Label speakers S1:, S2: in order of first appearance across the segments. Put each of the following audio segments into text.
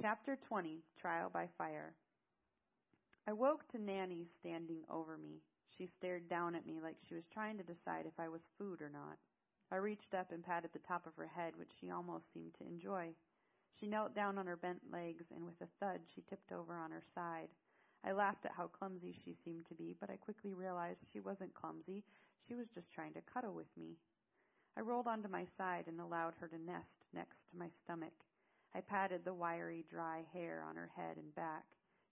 S1: Chapter 20 Trial by Fire. I woke to Nanny standing over me. She stared down at me like she was trying to decide if I was food or not. I reached up and patted the top of her head, which she almost seemed to enjoy. She knelt down on her bent legs, and with a thud, she tipped over on her side. I laughed at how clumsy she seemed to be, but I quickly realized she wasn't clumsy. She was just trying to cuddle with me. I rolled onto my side and allowed her to nest next to my stomach. I patted the wiry, dry hair on her head and back.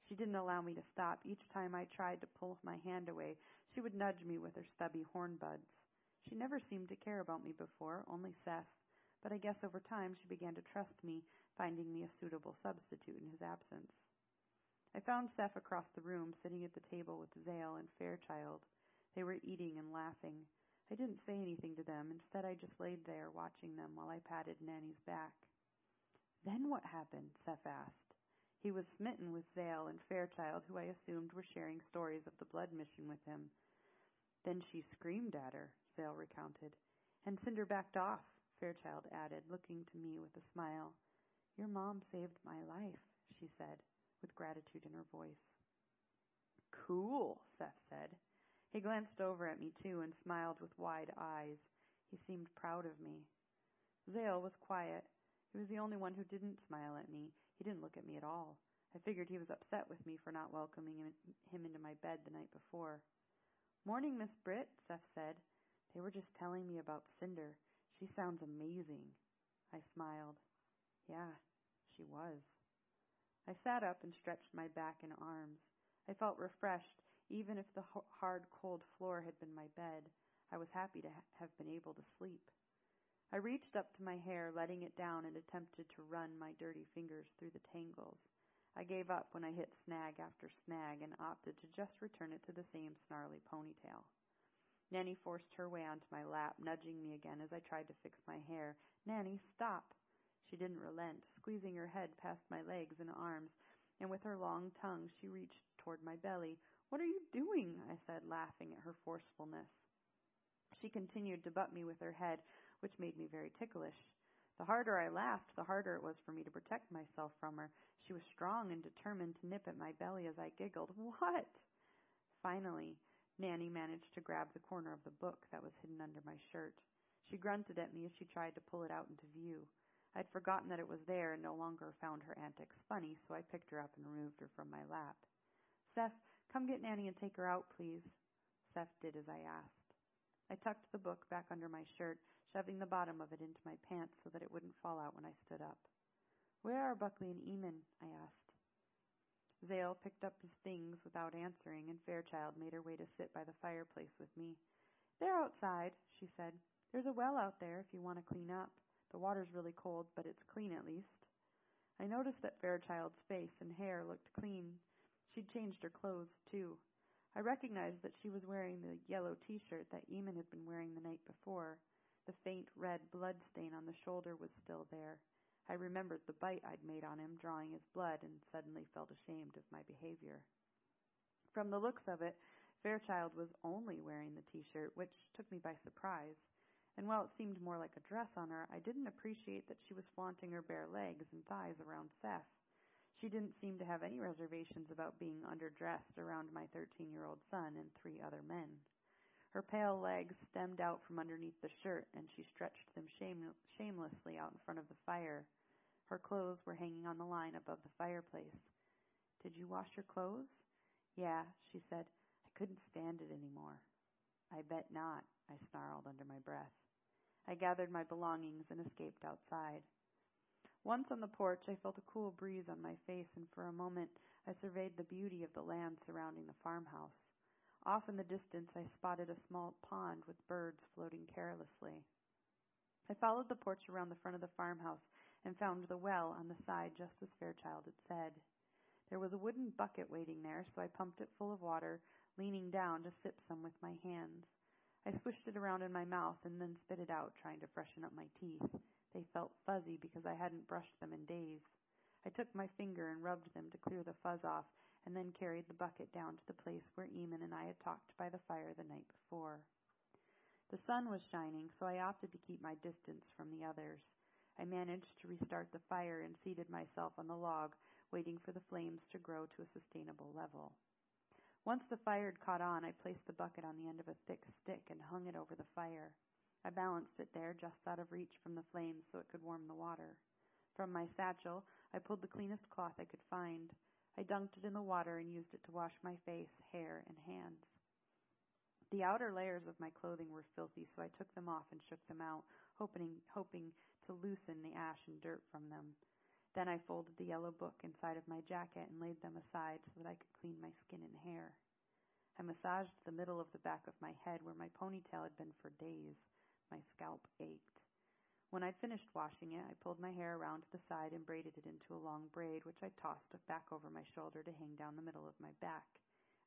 S1: She didn't allow me to stop. Each time I tried to pull my hand away, she would nudge me with her stubby horn buds. She never seemed to care about me before, only Seth, but I guess over time she began to trust me, finding me a suitable substitute in his absence. I found Seth across the room, sitting at the table with Zale and Fairchild. They were eating and laughing. I didn't say anything to them. Instead, I just laid there, watching them while I patted Nanny's back. Then what happened? Seth asked. He was smitten with Zale and Fairchild, who I assumed were sharing stories of the blood mission with him. Then she screamed at her, Zale recounted. And Cinder backed off, Fairchild added, looking to me with a smile. Your mom saved my life, she said, with gratitude in her voice. Cool, Seth said. He glanced over at me, too, and smiled with wide eyes. He seemed proud of me. Zale was quiet. He was the only one who didn't smile at me. He didn't look at me at all. I figured he was upset with me for not welcoming him into my bed the night before. Morning, Miss Britt, Seth said. They were just telling me about Cinder. She sounds amazing. I smiled. Yeah, she was. I sat up and stretched my back and arms. I felt refreshed, even if the hard, cold floor had been my bed. I was happy to ha- have been able to sleep. I reached up to my hair, letting it down, and attempted to run my dirty fingers through the tangles. I gave up when I hit snag after snag and opted to just return it to the same snarly ponytail. Nanny forced her way onto my lap, nudging me again as I tried to fix my hair. Nanny, stop! She didn't relent, squeezing her head past my legs and arms, and with her long tongue she reached toward my belly. What are you doing? I said, laughing at her forcefulness. She continued to butt me with her head, which made me very ticklish. The harder I laughed, the harder it was for me to protect myself from her. She was strong and determined to nip at my belly as I giggled. What? Finally, Nanny managed to grab the corner of the book that was hidden under my shirt. She grunted at me as she tried to pull it out into view. I'd forgotten that it was there and no longer found her antics funny, so I picked her up and removed her from my lap. Seth, come get Nanny and take her out, please. Seth did as I asked. I tucked the book back under my shirt, shoving the bottom of it into my pants so that it wouldn't fall out when I stood up. Where are Buckley and Eamon? I asked. Zale picked up his things without answering, and Fairchild made her way to sit by the fireplace with me. They're outside, she said. There's a well out there if you want to clean up. The water's really cold, but it's clean at least. I noticed that Fairchild's face and hair looked clean. She'd changed her clothes, too. I recognized that she was wearing the yellow t-shirt that Eamon had been wearing the night before. The faint red blood stain on the shoulder was still there. I remembered the bite I'd made on him, drawing his blood, and suddenly felt ashamed of my behavior. From the looks of it, Fairchild was only wearing the t-shirt, which took me by surprise. And while it seemed more like a dress on her, I didn't appreciate that she was flaunting her bare legs and thighs around Seth. She didn't seem to have any reservations about being underdressed around my 13 year old son and three other men. Her pale legs stemmed out from underneath the shirt, and she stretched them shame- shamelessly out in front of the fire. Her clothes were hanging on the line above the fireplace. Did you wash your clothes? Yeah, she said. I couldn't stand it anymore. I bet not, I snarled under my breath. I gathered my belongings and escaped outside. Once on the porch, I felt a cool breeze on my face, and for a moment I surveyed the beauty of the land surrounding the farmhouse. Off in the distance, I spotted a small pond with birds floating carelessly. I followed the porch around the front of the farmhouse and found the well on the side just as Fairchild had said. There was a wooden bucket waiting there, so I pumped it full of water, leaning down to sip some with my hands. I swished it around in my mouth and then spit it out, trying to freshen up my teeth. They felt fuzzy because I hadn't brushed them in days. I took my finger and rubbed them to clear the fuzz off, and then carried the bucket down to the place where Eamon and I had talked by the fire the night before. The sun was shining, so I opted to keep my distance from the others. I managed to restart the fire and seated myself on the log, waiting for the flames to grow to a sustainable level. Once the fire had caught on, I placed the bucket on the end of a thick stick and hung it over the fire. I balanced it there just out of reach from the flames so it could warm the water. From my satchel, I pulled the cleanest cloth I could find. I dunked it in the water and used it to wash my face, hair, and hands. The outer layers of my clothing were filthy, so I took them off and shook them out, hoping, hoping to loosen the ash and dirt from them. Then I folded the yellow book inside of my jacket and laid them aside so that I could clean my skin and hair. I massaged the middle of the back of my head where my ponytail had been for days. My scalp ached. When I'd finished washing it, I pulled my hair around to the side and braided it into a long braid, which I tossed back over my shoulder to hang down the middle of my back.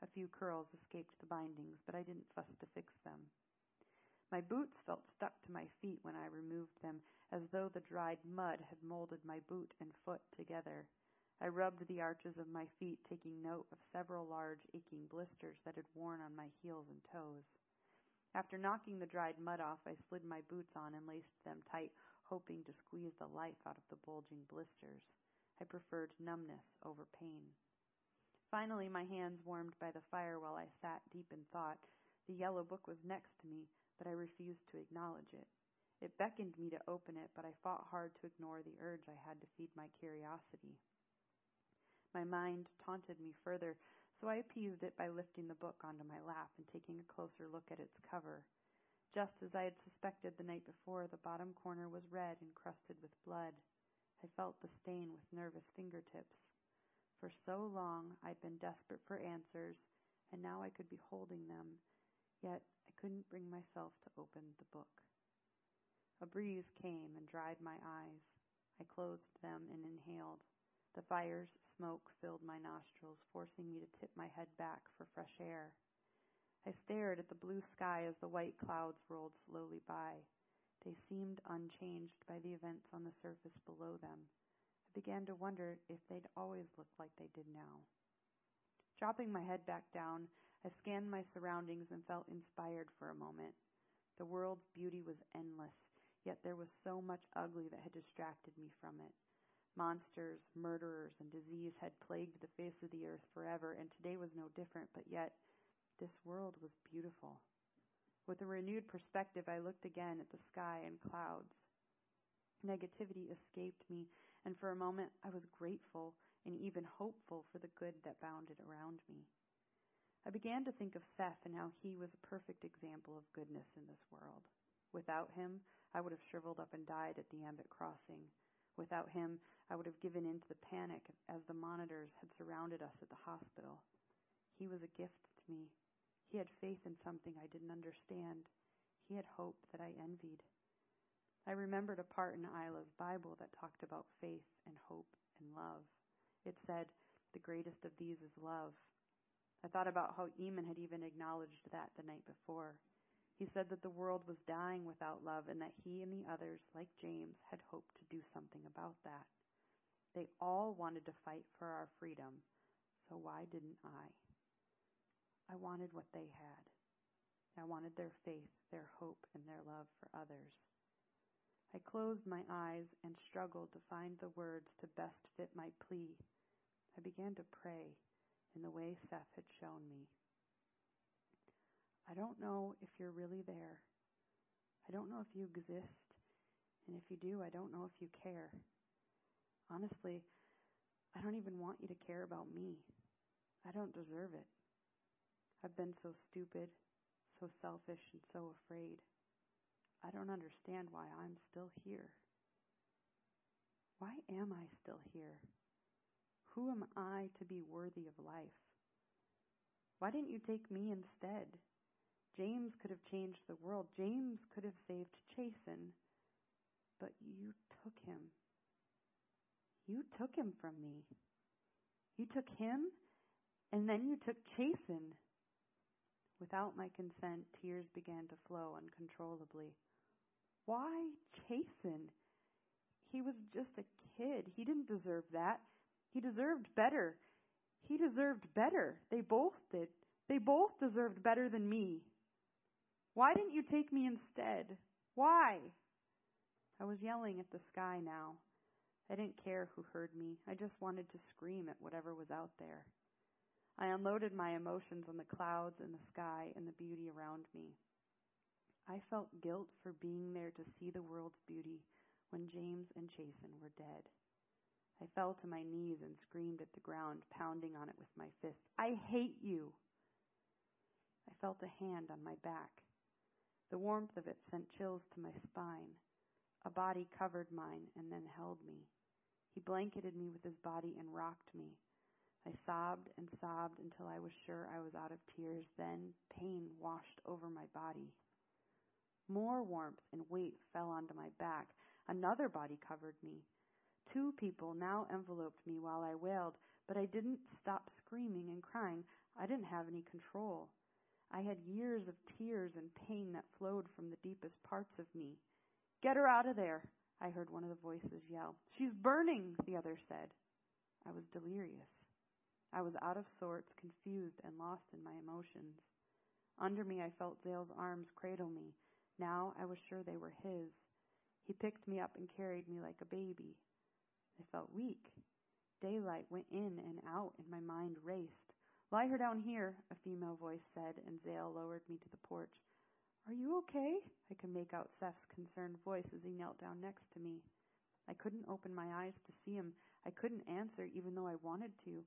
S1: A few curls escaped the bindings, but I didn't fuss to fix them. My boots felt stuck to my feet when I removed them, as though the dried mud had molded my boot and foot together. I rubbed the arches of my feet, taking note of several large aching blisters that had worn on my heels and toes. After knocking the dried mud off, I slid my boots on and laced them tight, hoping to squeeze the life out of the bulging blisters. I preferred numbness over pain. Finally, my hands warmed by the fire while I sat deep in thought. The yellow book was next to me, but I refused to acknowledge it. It beckoned me to open it, but I fought hard to ignore the urge I had to feed my curiosity. My mind taunted me further, so I appeased it by lifting the book onto my lap and taking a closer look at its cover. Just as I had suspected the night before, the bottom corner was red and crusted with blood. I felt the stain with nervous fingertips. For so long I'd been desperate for answers, and now I could be holding them, yet I couldn't bring myself to open the book. A breeze came and dried my eyes. I closed them and inhaled. The fire's smoke filled my nostrils, forcing me to tip my head back for fresh air. I stared at the blue sky as the white clouds rolled slowly by. They seemed unchanged by the events on the surface below them. I began to wonder if they'd always looked like they did now. Dropping my head back down, I scanned my surroundings and felt inspired for a moment. The world's beauty was endless, yet there was so much ugly that had distracted me from it. Monsters, murderers, and disease had plagued the face of the earth forever, and today was no different, but yet this world was beautiful. With a renewed perspective, I looked again at the sky and clouds. Negativity escaped me, and for a moment I was grateful and even hopeful for the good that bounded around me. I began to think of Seth and how he was a perfect example of goodness in this world. Without him, I would have shriveled up and died at the Ambit crossing. Without him, I would have given in to the panic as the monitors had surrounded us at the hospital. He was a gift to me. He had faith in something I didn't understand. He had hope that I envied. I remembered a part in Isla's Bible that talked about faith and hope and love. It said, The greatest of these is love. I thought about how Eamon had even acknowledged that the night before. He said that the world was dying without love and that he and the others, like James, had hoped to do something about that. They all wanted to fight for our freedom, so why didn't I? I wanted what they had. I wanted their faith, their hope, and their love for others. I closed my eyes and struggled to find the words to best fit my plea. I began to pray in the way Seth had shown me. I don't know if you're really there. I don't know if you exist. And if you do, I don't know if you care. Honestly, I don't even want you to care about me. I don't deserve it. I've been so stupid, so selfish, and so afraid. I don't understand why I'm still here. Why am I still here? Who am I to be worthy of life? Why didn't you take me instead? James could have changed the world. James could have saved Chasen. But you took him. You took him from me. You took him, and then you took Chasen. Without my consent, tears began to flow uncontrollably. Why Chasen? He was just a kid. He didn't deserve that. He deserved better. He deserved better. They both did. They both deserved better than me. Why didn't you take me instead? Why? I was yelling at the sky now. I didn't care who heard me. I just wanted to scream at whatever was out there. I unloaded my emotions on the clouds and the sky and the beauty around me. I felt guilt for being there to see the world's beauty when James and Chasen were dead. I fell to my knees and screamed at the ground, pounding on it with my fist. I hate you! I felt a hand on my back. The warmth of it sent chills to my spine. A body covered mine and then held me. He blanketed me with his body and rocked me. I sobbed and sobbed until I was sure I was out of tears. Then pain washed over my body. More warmth and weight fell onto my back. Another body covered me. Two people now enveloped me while I wailed, but I didn't stop screaming and crying. I didn't have any control. I had years of tears and pain that flowed from the deepest parts of me. Get her out of there, I heard one of the voices yell. She's burning, the other said. I was delirious. I was out of sorts, confused, and lost in my emotions. Under me, I felt Zale's arms cradle me. Now I was sure they were his. He picked me up and carried me like a baby. I felt weak. Daylight went in and out, and my mind raced. Lie her down here, a female voice said, and Zale lowered me to the porch. Are you okay? I could make out Seth's concerned voice as he knelt down next to me. I couldn't open my eyes to see him. I couldn't answer, even though I wanted to.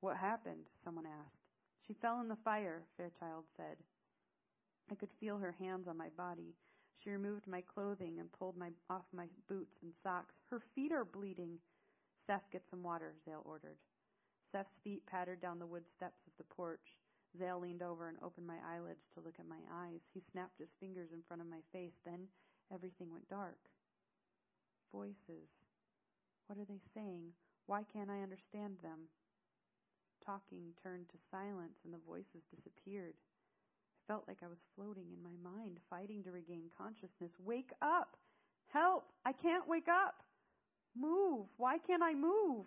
S1: What happened? Someone asked. She fell in the fire, Fairchild said. I could feel her hands on my body. She removed my clothing and pulled my, off my boots and socks. Her feet are bleeding. Seth, get some water, Zale ordered. Seth's feet pattered down the wood steps of the porch. Zale leaned over and opened my eyelids to look at my eyes. He snapped his fingers in front of my face. Then everything went dark. Voices. What are they saying? Why can't I understand them? Talking turned to silence and the voices disappeared I felt like I was floating in my mind, fighting to regain consciousness. Wake up! Help! I can't wake up! Move! Why can't I move?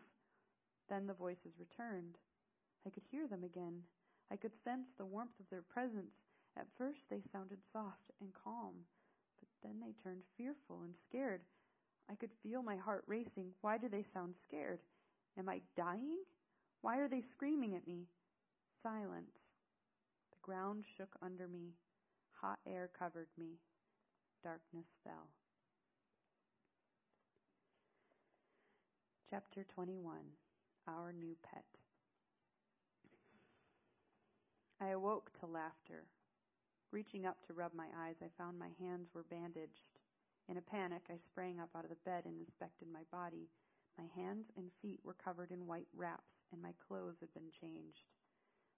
S1: Then the voices returned. I could hear them again. I could sense the warmth of their presence. At first they sounded soft and calm, but then they turned fearful and scared. I could feel my heart racing. Why do they sound scared? Am I dying? Why are they screaming at me? Silence The ground shook under me. Hot air covered me. Darkness fell. Chapter 21 Our New Pet. I awoke to laughter. Reaching up to rub my eyes, I found my hands were bandaged. In a panic, I sprang up out of the bed and inspected my body. My hands and feet were covered in white wraps, and my clothes had been changed.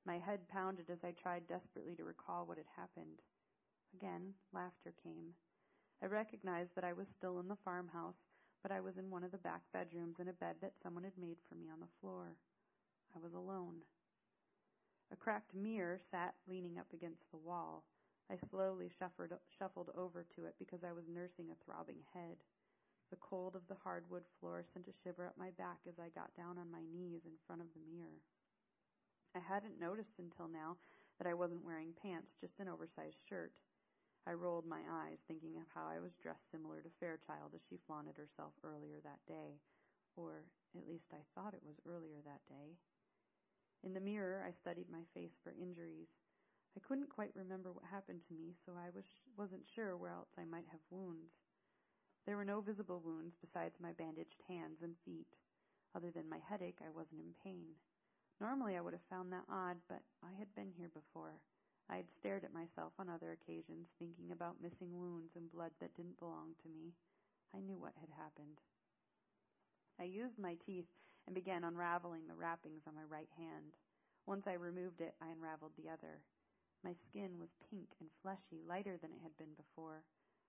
S1: My head pounded as I tried desperately to recall what had happened. Again, laughter came. I recognized that I was still in the farmhouse, but I was in one of the back bedrooms in a bed that someone had made for me on the floor. I was alone. A cracked mirror sat leaning up against the wall. I slowly shuffled, shuffled over to it because I was nursing a throbbing head. The cold of the hardwood floor sent a shiver up my back as I got down on my knees in front of the mirror. I hadn't noticed until now that I wasn't wearing pants, just an oversized shirt. I rolled my eyes, thinking of how I was dressed similar to Fairchild as she flaunted herself earlier that day. Or at least I thought it was earlier that day. In the mirror, I studied my face for injuries. I couldn't quite remember what happened to me, so I was, wasn't sure where else I might have wounds. There were no visible wounds besides my bandaged hands and feet. Other than my headache, I wasn't in pain. Normally I would have found that odd, but I had been here before. I had stared at myself on other occasions, thinking about missing wounds and blood that didn't belong to me. I knew what had happened. I used my teeth and began unraveling the wrappings on my right hand. Once I removed it, I unraveled the other. My skin was pink and fleshy, lighter than it had been before.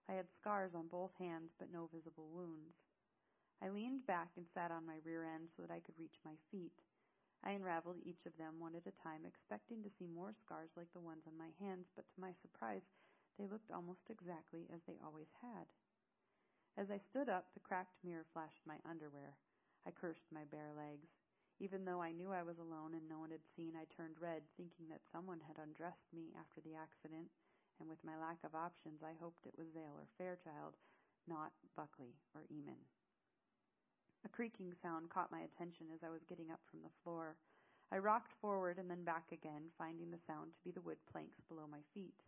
S1: I had scars on both hands, but no visible wounds. I leaned back and sat on my rear end so that I could reach my feet. I unraveled each of them one at a time, expecting to see more scars like the ones on my hands, but to my surprise, they looked almost exactly as they always had. As I stood up, the cracked mirror flashed my underwear. I cursed my bare legs. Even though I knew I was alone and no one had seen, I turned red, thinking that someone had undressed me after the accident, and with my lack of options, I hoped it was Zale or Fairchild. not Buckley or Eamon. A creaking sound caught my attention as I was getting up from the floor. I rocked forward and then back again, finding the sound to be the wood planks below my feet.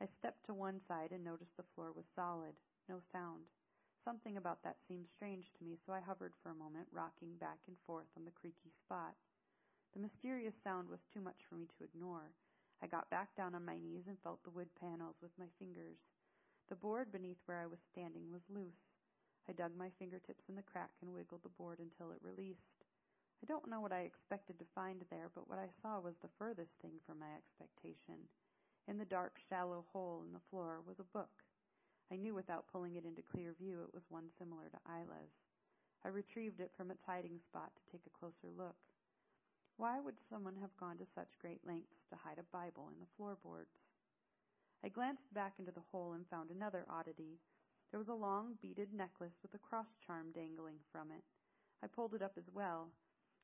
S1: I stepped to one side and noticed the floor was solid, no sound. Something about that seemed strange to me, so I hovered for a moment, rocking back and forth on the creaky spot. The mysterious sound was too much for me to ignore. I got back down on my knees and felt the wood panels with my fingers. The board beneath where I was standing was loose. I dug my fingertips in the crack and wiggled the board until it released. I don't know what I expected to find there, but what I saw was the furthest thing from my expectation. In the dark, shallow hole in the floor was a book. I knew without pulling it into clear view it was one similar to Isla's. I retrieved it from its hiding spot to take a closer look. Why would someone have gone to such great lengths to hide a Bible in the floorboards? I glanced back into the hole and found another oddity. There was a long beaded necklace with a cross charm dangling from it. I pulled it up as well.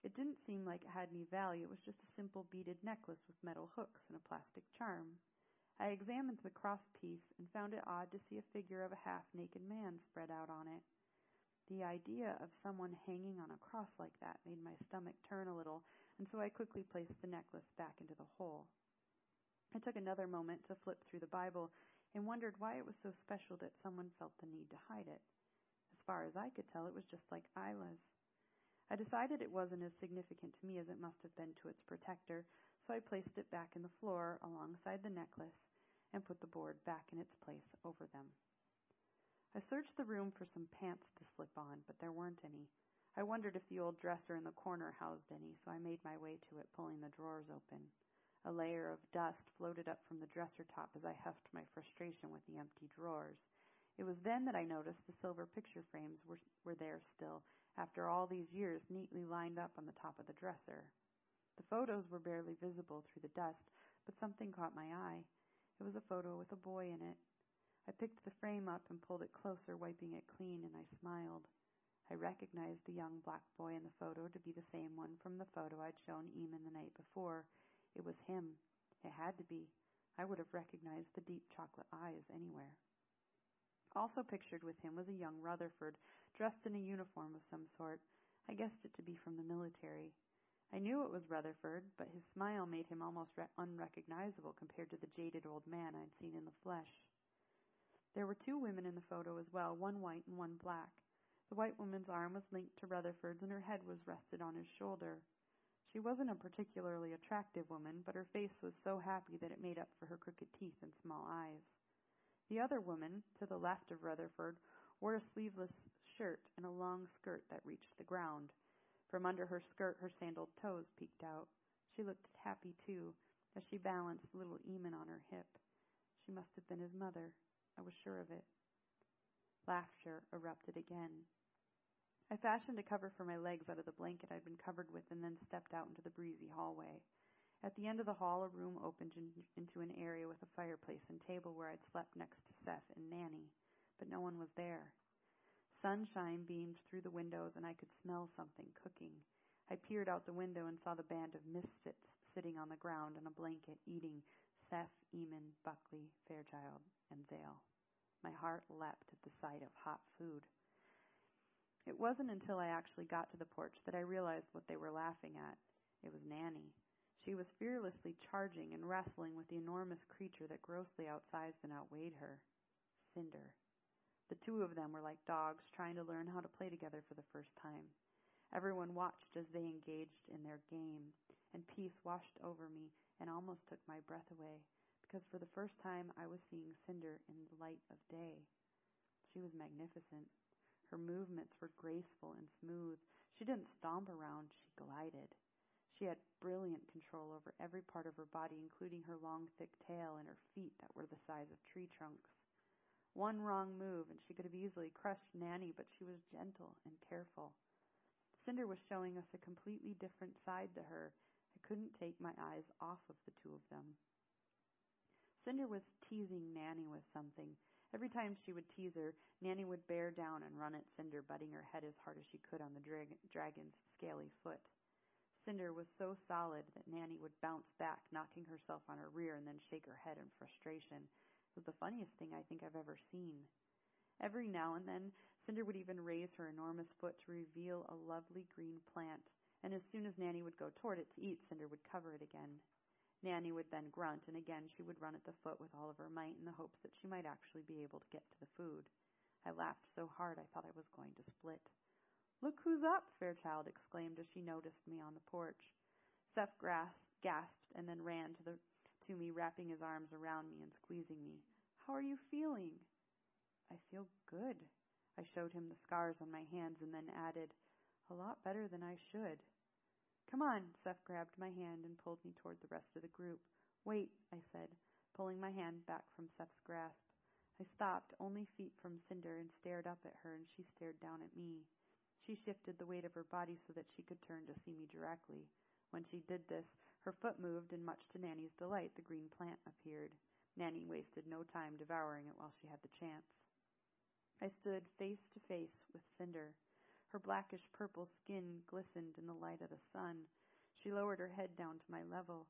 S1: It didn't seem like it had any value. It was just a simple beaded necklace with metal hooks and a plastic charm. I examined the cross piece and found it odd to see a figure of a half naked man spread out on it. The idea of someone hanging on a cross like that made my stomach turn a little, and so I quickly placed the necklace back into the hole. I took another moment to flip through the Bible and wondered why it was so special that someone felt the need to hide it. As far as I could tell, it was just like Isla's. I decided it wasn't as significant to me as it must have been to its protector, so I placed it back in the floor alongside the necklace and put the board back in its place over them. I searched the room for some pants to slip on, but there weren't any. I wondered if the old dresser in the corner housed any, so I made my way to it, pulling the drawers open. A layer of dust floated up from the dresser top as I huffed my frustration with the empty drawers. It was then that I noticed the silver picture frames were, were there still, after all these years, neatly lined up on the top of the dresser. The photos were barely visible through the dust, but something caught my eye. It was a photo with a boy in it. I picked the frame up and pulled it closer, wiping it clean, and I smiled. I recognized the young black boy in the photo to be the same one from the photo I'd shown Eamon the night before. It was him. It had to be. I would have recognized the deep chocolate eyes anywhere. Also pictured with him was a young Rutherford, dressed in a uniform of some sort. I guessed it to be from the military. I knew it was Rutherford, but his smile made him almost re- unrecognizable compared to the jaded old man I'd seen in the flesh. There were two women in the photo as well, one white and one black. The white woman's arm was linked to Rutherford's, and her head was rested on his shoulder. She wasn't a particularly attractive woman, but her face was so happy that it made up for her crooked teeth and small eyes. The other woman, to the left of Rutherford, wore a sleeveless shirt and a long skirt that reached the ground. From under her skirt, her sandaled toes peeked out. She looked happy, too, as she balanced little Eamon on her hip. She must have been his mother. I was sure of it. Laughter erupted again. I fashioned a cover for my legs out of the blanket I'd been covered with and then stepped out into the breezy hallway. At the end of the hall, a room opened in, into an area with a fireplace and table where I'd slept next to Seth and Nanny, but no one was there. Sunshine beamed through the windows and I could smell something cooking. I peered out the window and saw the band of misfits sitting on the ground on a blanket eating Seth, Eamon, Buckley, Fairchild, and Zale. My heart leapt at the sight of hot food. It wasn't until I actually got to the porch that I realized what they were laughing at. It was Nanny. She was fearlessly charging and wrestling with the enormous creature that grossly outsized and outweighed her Cinder. The two of them were like dogs trying to learn how to play together for the first time. Everyone watched as they engaged in their game, and peace washed over me and almost took my breath away, because for the first time I was seeing Cinder in the light of day. She was magnificent. Her movements were graceful and smooth. She didn't stomp around, she glided. She had brilliant control over every part of her body, including her long, thick tail and her feet that were the size of tree trunks. One wrong move, and she could have easily crushed Nanny, but she was gentle and careful. Cinder was showing us a completely different side to her. I couldn't take my eyes off of the two of them. Cinder was teasing Nanny with something. Every time she would tease her, Nanny would bear down and run at Cinder, butting her head as hard as she could on the dra- dragon's scaly foot. Cinder was so solid that Nanny would bounce back, knocking herself on her rear, and then shake her head in frustration. It was the funniest thing I think I've ever seen. Every now and then, Cinder would even raise her enormous foot to reveal a lovely green plant, and as soon as Nanny would go toward it to eat, Cinder would cover it again. Nanny would then grunt, and again she would run at the foot with all of her might in the hopes that she might actually be able to get to the food. I laughed so hard I thought I was going to split. Look who's up, Fairchild exclaimed as she noticed me on the porch. Seth gasped and then ran to, the, to me, wrapping his arms around me and squeezing me. How are you feeling? I feel good. I showed him the scars on my hands and then added, A lot better than I should. Come on, Seth grabbed my hand and pulled me toward the rest of the group. Wait, I said, pulling my hand back from Seth's grasp. I stopped, only feet from Cinder, and stared up at her, and she stared down at me. She shifted the weight of her body so that she could turn to see me directly. When she did this, her foot moved, and much to Nanny's delight, the green plant appeared. Nanny wasted no time devouring it while she had the chance. I stood face to face with Cinder. Her blackish purple skin glistened in the light of the sun. She lowered her head down to my level.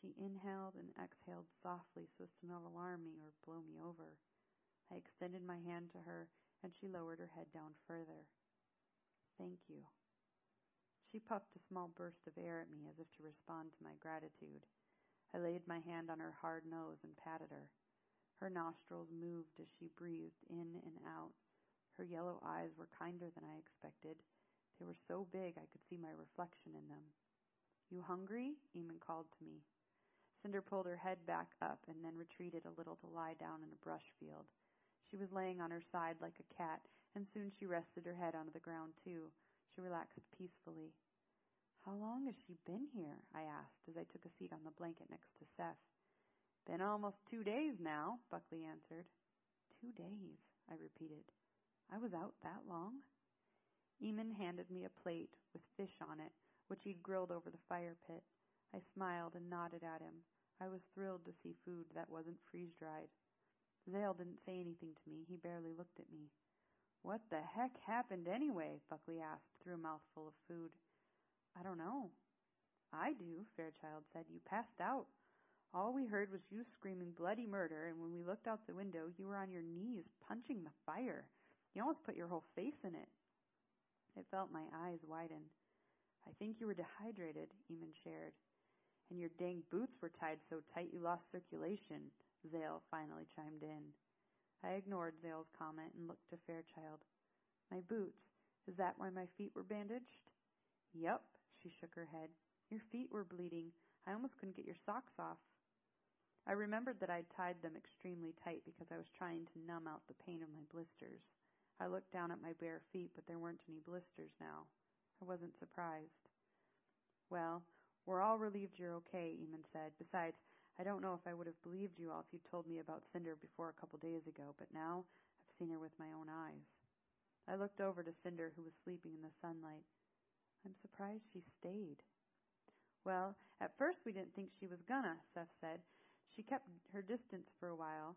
S1: She inhaled and exhaled softly so as to not alarm me or blow me over. I extended my hand to her, and she lowered her head down further. Thank you. She puffed a small burst of air at me as if to respond to my gratitude. I laid my hand on her hard nose and patted her. Her nostrils moved as she breathed in and out. Her yellow eyes were kinder than I expected. They were so big I could see my reflection in them. You hungry? Eamon called to me. Cinder pulled her head back up and then retreated a little to lie down in a brush field. She was laying on her side like a cat, and soon she rested her head onto the ground too. She relaxed peacefully. How long has she been here? I asked as I took a seat on the blanket next to Seth. Been almost two days now, Buckley answered. Two days, I repeated. I was out that long? Eamon handed me a plate with fish on it, which he'd grilled over the fire pit. I smiled and nodded at him. I was thrilled to see food that wasn't freeze dried. Zale didn't say anything to me. He barely looked at me. What the heck happened anyway? Buckley asked through a mouthful of food. I don't know. I do, Fairchild said. You passed out. All we heard was you screaming bloody murder, and when we looked out the window, you were on your knees punching the fire. You almost put your whole face in it. I felt my eyes widen. I think you were dehydrated, Eamon shared. And your dang boots were tied so tight you lost circulation, Zale finally chimed in. I ignored Zale's comment and looked to Fairchild. My boots. Is that why my feet were bandaged? Yep, she shook her head. Your feet were bleeding. I almost couldn't get your socks off. I remembered that I'd tied them extremely tight because I was trying to numb out the pain of my blisters. I looked down at my bare feet, but there weren't any blisters now. I wasn't surprised. Well, we're all relieved you're okay, Eamon said. Besides, I don't know if I would have believed you all if you'd told me about Cinder before a couple days ago, but now I've seen her with my own eyes. I looked over to Cinder, who was sleeping in the sunlight. I'm surprised she stayed. Well, at first we didn't think she was gonna, Seth said. She kept her distance for a while.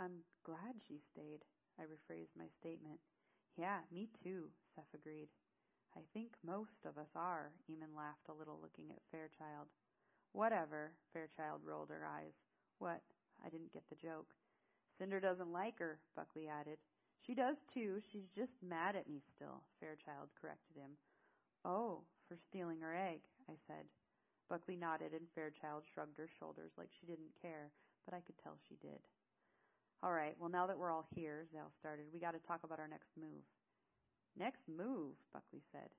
S1: I'm glad she stayed, I rephrased my statement. Yeah, me too, Seth agreed. I think most of us are, Eamon laughed a little, looking at Fairchild. Whatever, Fairchild rolled her eyes. What? I didn't get the joke. Cinder doesn't like her, Buckley added. She does too. She's just mad at me still, Fairchild corrected him. Oh, for stealing her egg, I said. Buckley nodded and Fairchild shrugged her shoulders like she didn't care, but I could tell she did. All right, well, now that we're all here, Zale started, we got to talk about our next move. Next move, Buckley said.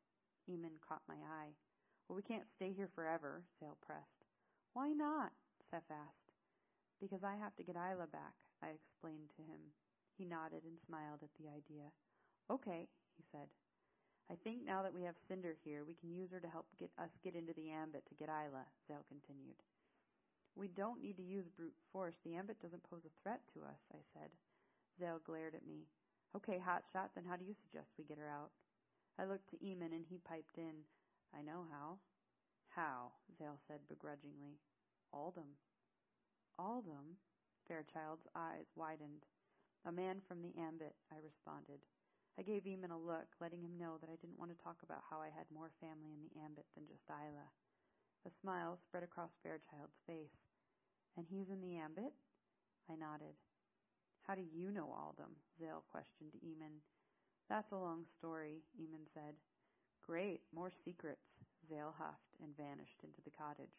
S1: Eamon caught my eye. Well, we can't stay here forever, Zale pressed. Why not? Seth asked. Because I have to get Isla back, I explained to him. He nodded and smiled at the idea. Okay, he said. I think now that we have Cinder here, we can use her to help get us get into the ambit to get Isla, Zale continued. We don't need to use brute force. The ambit doesn't pose a threat to us, I said. Zale glared at me. Okay, hotshot, then how do you suggest we get her out? I looked to Eamon and he piped in. I know how. How? Zale said begrudgingly. Aldham. Aldham? Fairchild's eyes widened. A man from the ambit, I responded. I gave Eamon a look, letting him know that I didn't want to talk about how I had more family in the ambit than just Isla. A smile spread across Fairchild's face. And he's in the ambit? I nodded. How do you know them? Zale questioned Eamon. That's a long story, Eamon said. Great, more secrets. Zale huffed and vanished into the cottage.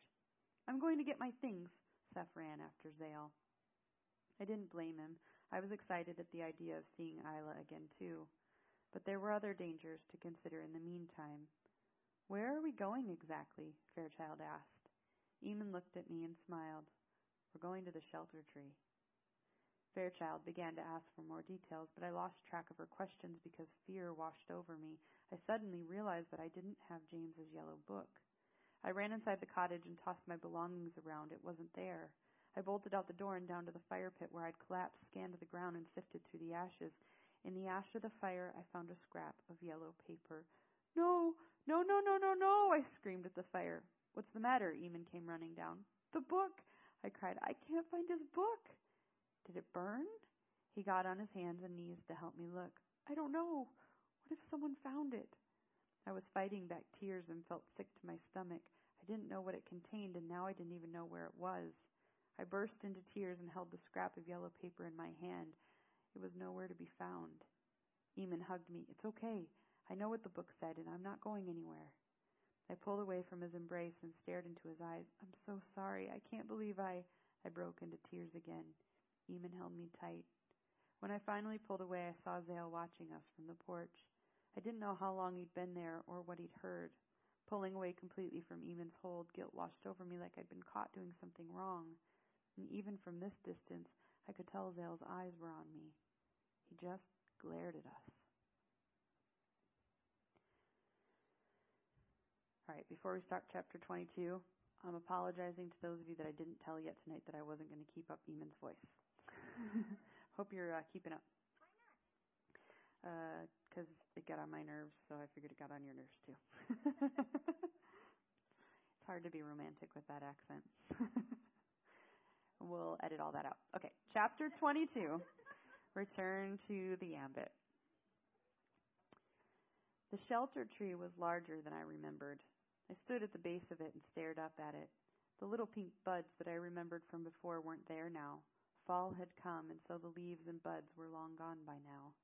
S1: I'm going to get my things. Seth ran after Zale. I didn't blame him. I was excited at the idea of seeing Isla again, too. But there were other dangers to consider in the meantime. Where are we going exactly? Fairchild asked. Eamon looked at me and smiled. We're going to the shelter tree. Fairchild began to ask for more details, but I lost track of her questions because fear washed over me. I suddenly realized that I didn't have James's yellow book. I ran inside the cottage and tossed my belongings around. It wasn't there. I bolted out the door and down to the fire pit where I'd collapsed, scanned the ground, and sifted through the ashes. In the ash of the fire, I found a scrap of yellow paper. No, no, no, no, no, no! I screamed at the fire. What's the matter? Eamon came running down. The book! I cried. I can't find his book. Did it burn? He got on his hands and knees to help me look. I don't know. What if someone found it? I was fighting back tears and felt sick to my stomach. I didn't know what it contained, and now I didn't even know where it was. I burst into tears and held the scrap of yellow paper in my hand. It was nowhere to be found. Eamon hugged me. It's okay. I know what the book said, and I'm not going anywhere. I pulled away from his embrace and stared into his eyes. I'm so sorry. I can't believe I. I broke into tears again. Eamon held me tight. When I finally pulled away, I saw Zale watching us from the porch. I didn't know how long he'd been there or what he'd heard. Pulling away completely from Eamon's hold, guilt washed over me like I'd been caught doing something wrong. And even from this distance, I could tell Zale's eyes were on me. He just glared at us. All right, before we start chapter 22, I'm apologizing to those of you that I didn't tell yet tonight that I wasn't going to keep up Eamon's voice. Hope you're uh, keeping up. Because uh, it got on my nerves, so I figured it got on your nerves too. it's hard to be romantic with that accent. we'll edit all that out. Okay, chapter 22. Return to the ambit. The shelter tree was larger than I remembered. I stood at the base of it and stared up at it. The little pink buds that I remembered from before weren't there now. Fall had come, and so the leaves and buds were long gone by now.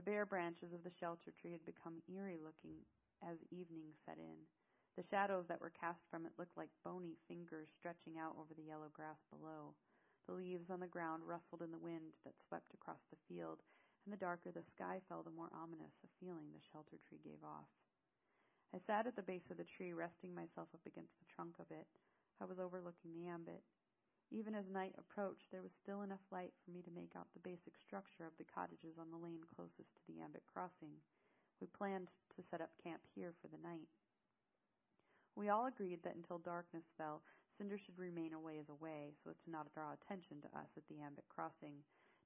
S1: The bare branches of the shelter tree had become eerie looking as evening set in. The shadows that were cast from it looked like bony fingers stretching out over the yellow grass below. The leaves on the ground rustled in the wind that swept across the field, and the darker the sky fell, the more ominous a feeling the shelter tree gave off. I sat at the base of the tree, resting myself up against the trunk of it. I was overlooking the ambit. Even as night approached, there was still enough light for me to make out the basic structure of the cottages on the lane closest to the ambit crossing. We planned to set up camp here for the night. We all agreed that until darkness fell, Cinder should remain a ways away so as to not draw attention to us at the ambit crossing.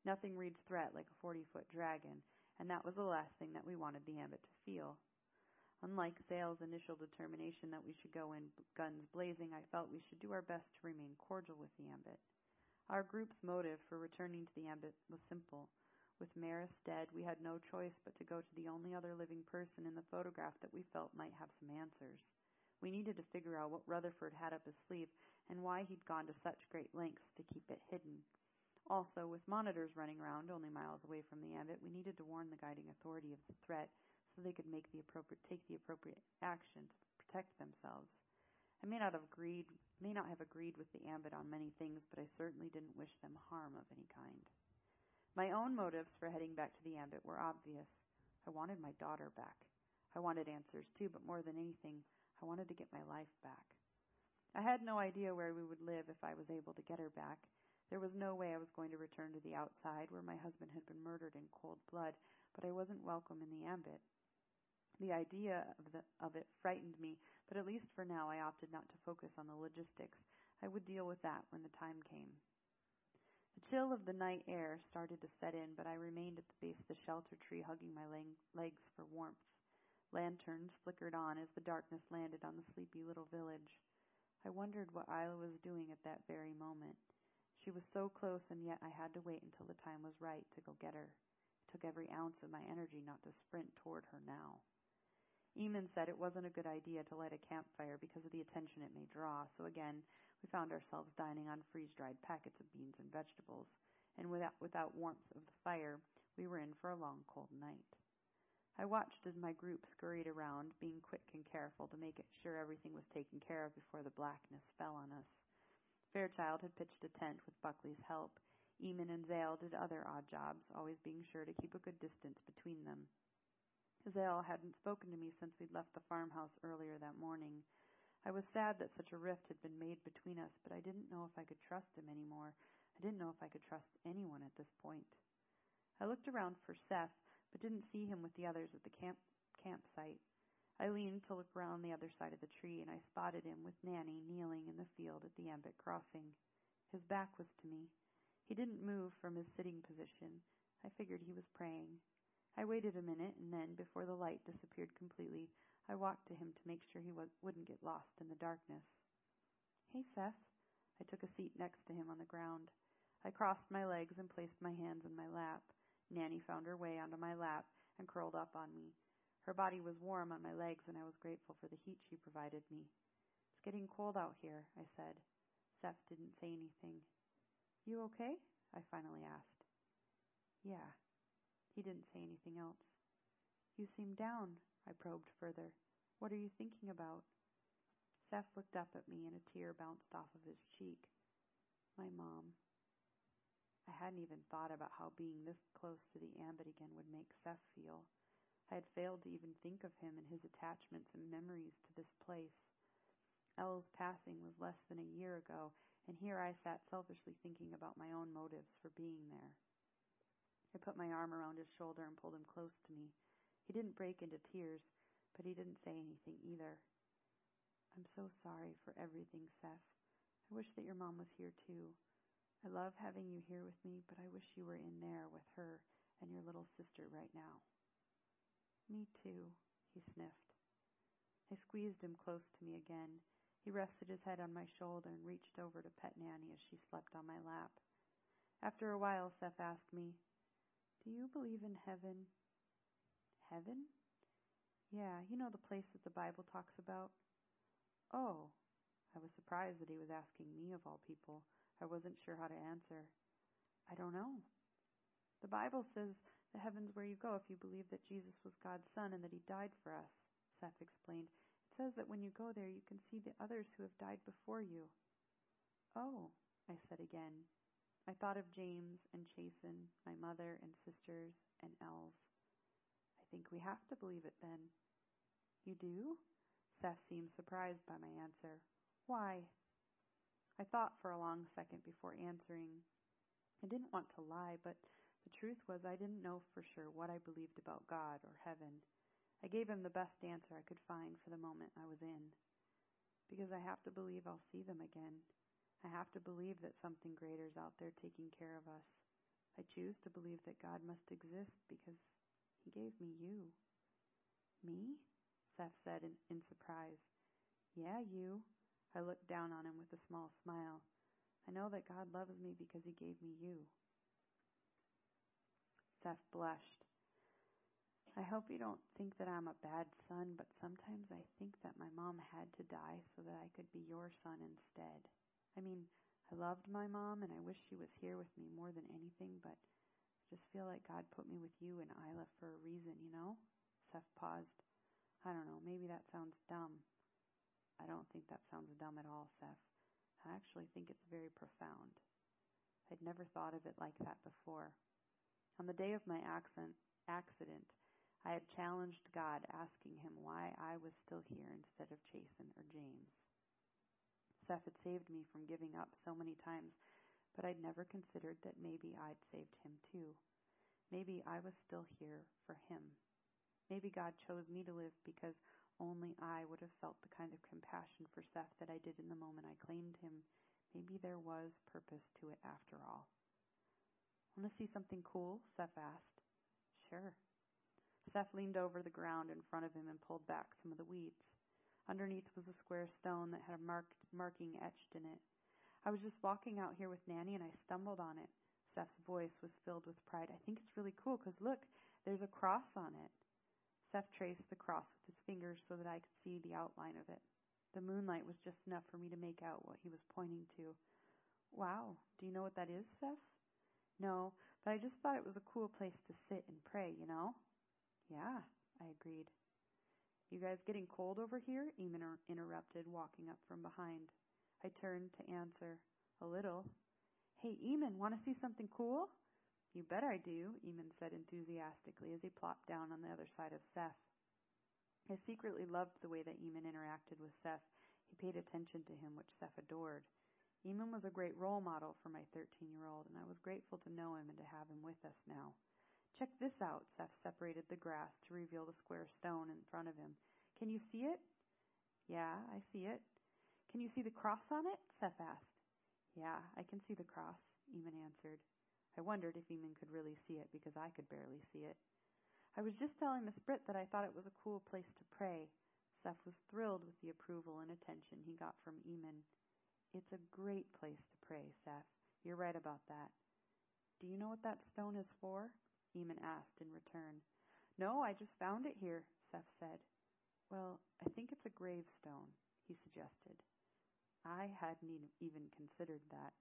S1: Nothing reads threat like a forty foot dragon, and that was the last thing that we wanted the ambit to feel. Unlike Zale's initial determination that we should go in guns blazing, I felt we should do our best to remain cordial with the Ambit. Our group's motive for returning to the Ambit was simple. With Maris dead, we had no choice but to go to the only other living person in the photograph that we felt might have some answers. We needed to figure out what Rutherford had up his sleeve and why he'd gone to such great lengths to keep it hidden. Also, with monitors running around only miles away from the ambit, we needed to warn the guiding authority of the threat so they could make the appropriate take the appropriate action to protect themselves. I may not have agreed may not have agreed with the ambit on many things, but I certainly didn't wish them harm of any kind. My own motives for heading back to the ambit were obvious. I wanted my daughter back. I wanted answers too, but more than anything, I wanted to get my life back. I had no idea where we would live if I was able to get her back. There was no way I was going to return to the outside where my husband had been murdered in cold blood, but I wasn't welcome in the ambit. The idea of, the, of it frightened me, but at least for now I opted not to focus on the logistics. I would deal with that when the time came. The chill of the night air started to set in, but I remained at the base of the shelter tree, hugging my legs for warmth. Lanterns flickered on as the darkness landed on the sleepy little village. I wondered what Isla was doing at that very moment. She was so close, and yet I had to wait until the time was right to go get her. It took every ounce of my energy not to sprint toward her now. Eamon said it wasn't a good idea to light a campfire because of the attention it may draw, so again, we found ourselves dining on freeze dried packets of beans and vegetables. and without, without warmth of the fire, we were in for a long cold night. I watched as my group scurried around, being quick and careful to make sure everything was taken care of before the blackness fell on us. Fairchild had pitched a tent with Buckley's help. Eamon and Zale did other odd jobs, always being sure to keep a good distance between them. Zale hadn't spoken to me since we'd left the farmhouse earlier that morning. I was sad that such a rift had been made between us, but I didn't know if I could trust him any more. I didn't know if I could trust anyone at this point. I looked around for Seth, but didn't see him with the others at the camp campsite. I leaned to look around the other side of the tree, and I spotted him with Nanny kneeling in the field at the Ambit crossing. His back was to me. He didn't move from his sitting position. I figured he was praying. I waited a minute, and then, before the light disappeared completely, I walked to him to make sure he wouldn't get lost in the darkness. Hey, Seth. I took a seat next to him on the ground. I crossed my legs and placed my hands in my lap. Nanny found her way onto my lap and curled up on me. Her body was warm on my legs, and I was grateful for the heat she provided me. It's getting cold out here, I said. Seth didn't say anything. You okay? I finally asked. Yeah. He didn't say anything else. You seem down, I probed further. What are you thinking about? Seth looked up at me, and a tear bounced off of his cheek. My mom. I hadn't even thought about how being this close to the ambit again would make Seth feel. I had failed to even think of him and his attachments and memories to this place. Elle's passing was less than a year ago, and here I sat selfishly thinking about my own motives for being there. I put my arm around his shoulder and pulled him close to me. He didn't break into tears, but he didn't say anything either. I'm so sorry for everything, Seth. I wish that your mom was here too. I love having you here with me, but I wish you were in there with her and your little sister right now. Me too, he sniffed. I squeezed him close to me again. He rested his head on my shoulder and reached over to pet Nanny as she slept on my lap. After a while, Seth asked me, Do you believe in heaven? Heaven? Yeah, you know the place that the Bible talks about? Oh. I was surprised that he was asking me of all people. I wasn't sure how to answer. I don't know. The Bible says the heaven's where you go if you believe that Jesus was God's Son and that He died for us, Seth explained. It says that when you go there, you can see the others who have died before you. Oh, I said again. I thought of James and Chasen, my mother and sisters, and Els. I think we have to believe it then. You do? Seth seemed surprised by my answer. Why? I thought for a long second before answering. I didn't want to lie, but the truth was, I didn't know for sure what I believed about God or heaven. I gave him the best answer I could find for the moment I was in. Because I have to believe I'll see them again. I have to believe that something greater is out there taking care of us. I choose to believe that God must exist because He gave me you. Me? Seth said in, in surprise. Yeah, you. I looked down on him with a small smile. I know that God loves me because He gave me you. Seth blushed. I hope you don't think that I'm a bad son, but sometimes I think that my mom had to die so that I could be your son instead. I mean, I loved my mom and I wish she was here with me more than anything, but I just feel like God put me with you and Isla for a reason, you know? Seth paused. I don't know, maybe that sounds dumb. I don't think that sounds dumb at all, Seth. I actually think it's very profound. I'd never thought of it like that before. On the day of my accident, accident, I had challenged God, asking him why I was still here instead of Chasen or James. Seth had saved me from giving up so many times, but I'd never considered that maybe I'd saved him too. Maybe I was still here for him. Maybe God chose me to live because only I would have felt the kind of compassion for Seth that I did in the moment I claimed him. Maybe there was purpose to it after all. Want to see something cool? Seth asked. Sure. Seth leaned over the ground in front of him and pulled back some of the weeds. Underneath was a square stone that had a marked marking etched in it. I was just walking out here with Nanny and I stumbled on it. Seth's voice was filled with pride. I think it's really cool because look, there's a cross on it. Seth traced the cross with his fingers so that I could see the outline of it. The moonlight was just enough for me to make out what he was pointing to. Wow, do you know what that is, Seth? No, but I just thought it was a cool place to sit and pray, you know? Yeah, I agreed. You guys getting cold over here? Eamon interrupted, walking up from behind. I turned to answer. A little. Hey, Eamon, want to see something cool? You bet I do, Eamon said enthusiastically as he plopped down on the other side of Seth. I secretly loved the way that Eamon interacted with Seth. He paid attention to him, which Seth adored. Eamon was a great role model for my 13 year old, and I was grateful to know him and to have him with us now. Check this out. Seth separated the grass to reveal the square stone in front of him. Can you see it? Yeah, I see it. Can you see the cross on it? Seth asked. Yeah, I can see the cross, Eamon answered. I wondered if Eamon could really see it because I could barely see it. I was just telling Miss Britt that I thought it was a cool place to pray. Seth was thrilled with the approval and attention he got from Eamon. It's a great place to pray, Seth. You're right about that. Do you know what that stone is for? Eamon asked in return. No, I just found it here, Seth said. Well, I think it's a gravestone, he suggested. I hadn't even considered that.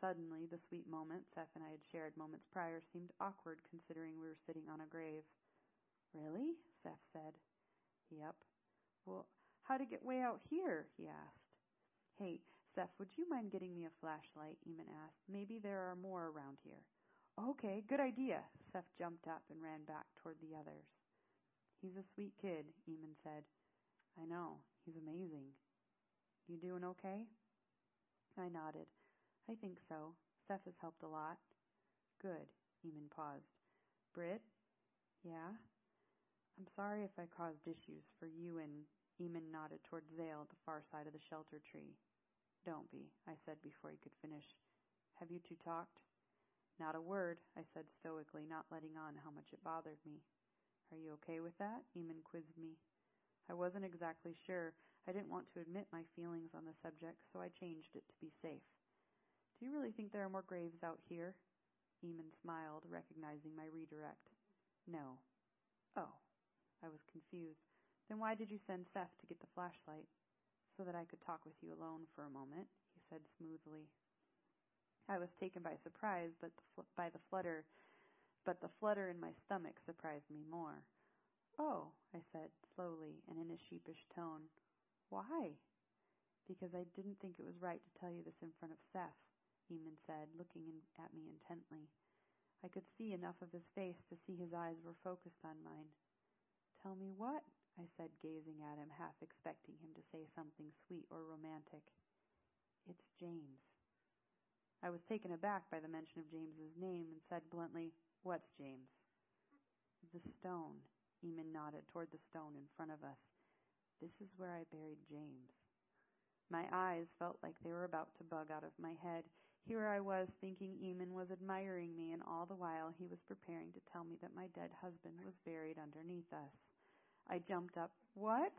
S1: Suddenly, the sweet moment Seth and I had shared moments prior seemed awkward considering we were sitting on a grave. Really? Seth said. Yep. Well, how to get way out here? he asked. Hey, Seth, would you mind getting me a flashlight? Eamon asked. Maybe there are more around here. Okay, good idea. Seth jumped up and ran back toward the others. He's a sweet kid, Eamon said. I know. He's amazing. You doing okay? I nodded. I think so. Seth has helped a lot. Good. Eamon paused. Britt? Yeah? I'm sorry if I caused issues for you and Eamon nodded toward Zale at the far side of the shelter tree. Don't be, I said before he could finish. Have you two talked? Not a word, I said stoically, not letting on how much it bothered me. Are you okay with that? Eamon quizzed me. I wasn't exactly sure. I didn't want to admit my feelings on the subject, so I changed it to be safe. Do you really think there are more graves out here? Eamon smiled, recognizing my redirect. No. Oh. I was confused. Then why did you send Seth to get the flashlight? So that I could talk with you alone for a moment, he said smoothly. I was taken by surprise but the fl- by the flutter but the flutter in my stomach surprised me more. Oh, I said, slowly and in a sheepish tone. Why? Because I didn't think it was right to tell you this in front of Seth, Eamon said, looking in, at me intently. I could see enough of his face to see his eyes were focused on mine. Tell me what? I said, gazing at him, half expecting him to say something sweet or romantic. It's James. I was taken aback by the mention of James's name and said bluntly, What's James? The stone. Eamon nodded toward the stone in front of us. This is where I buried James. My eyes felt like they were about to bug out of my head. Here I was thinking Eamon was admiring me, and all the while he was preparing to tell me that my dead husband was buried underneath us. I jumped up. What?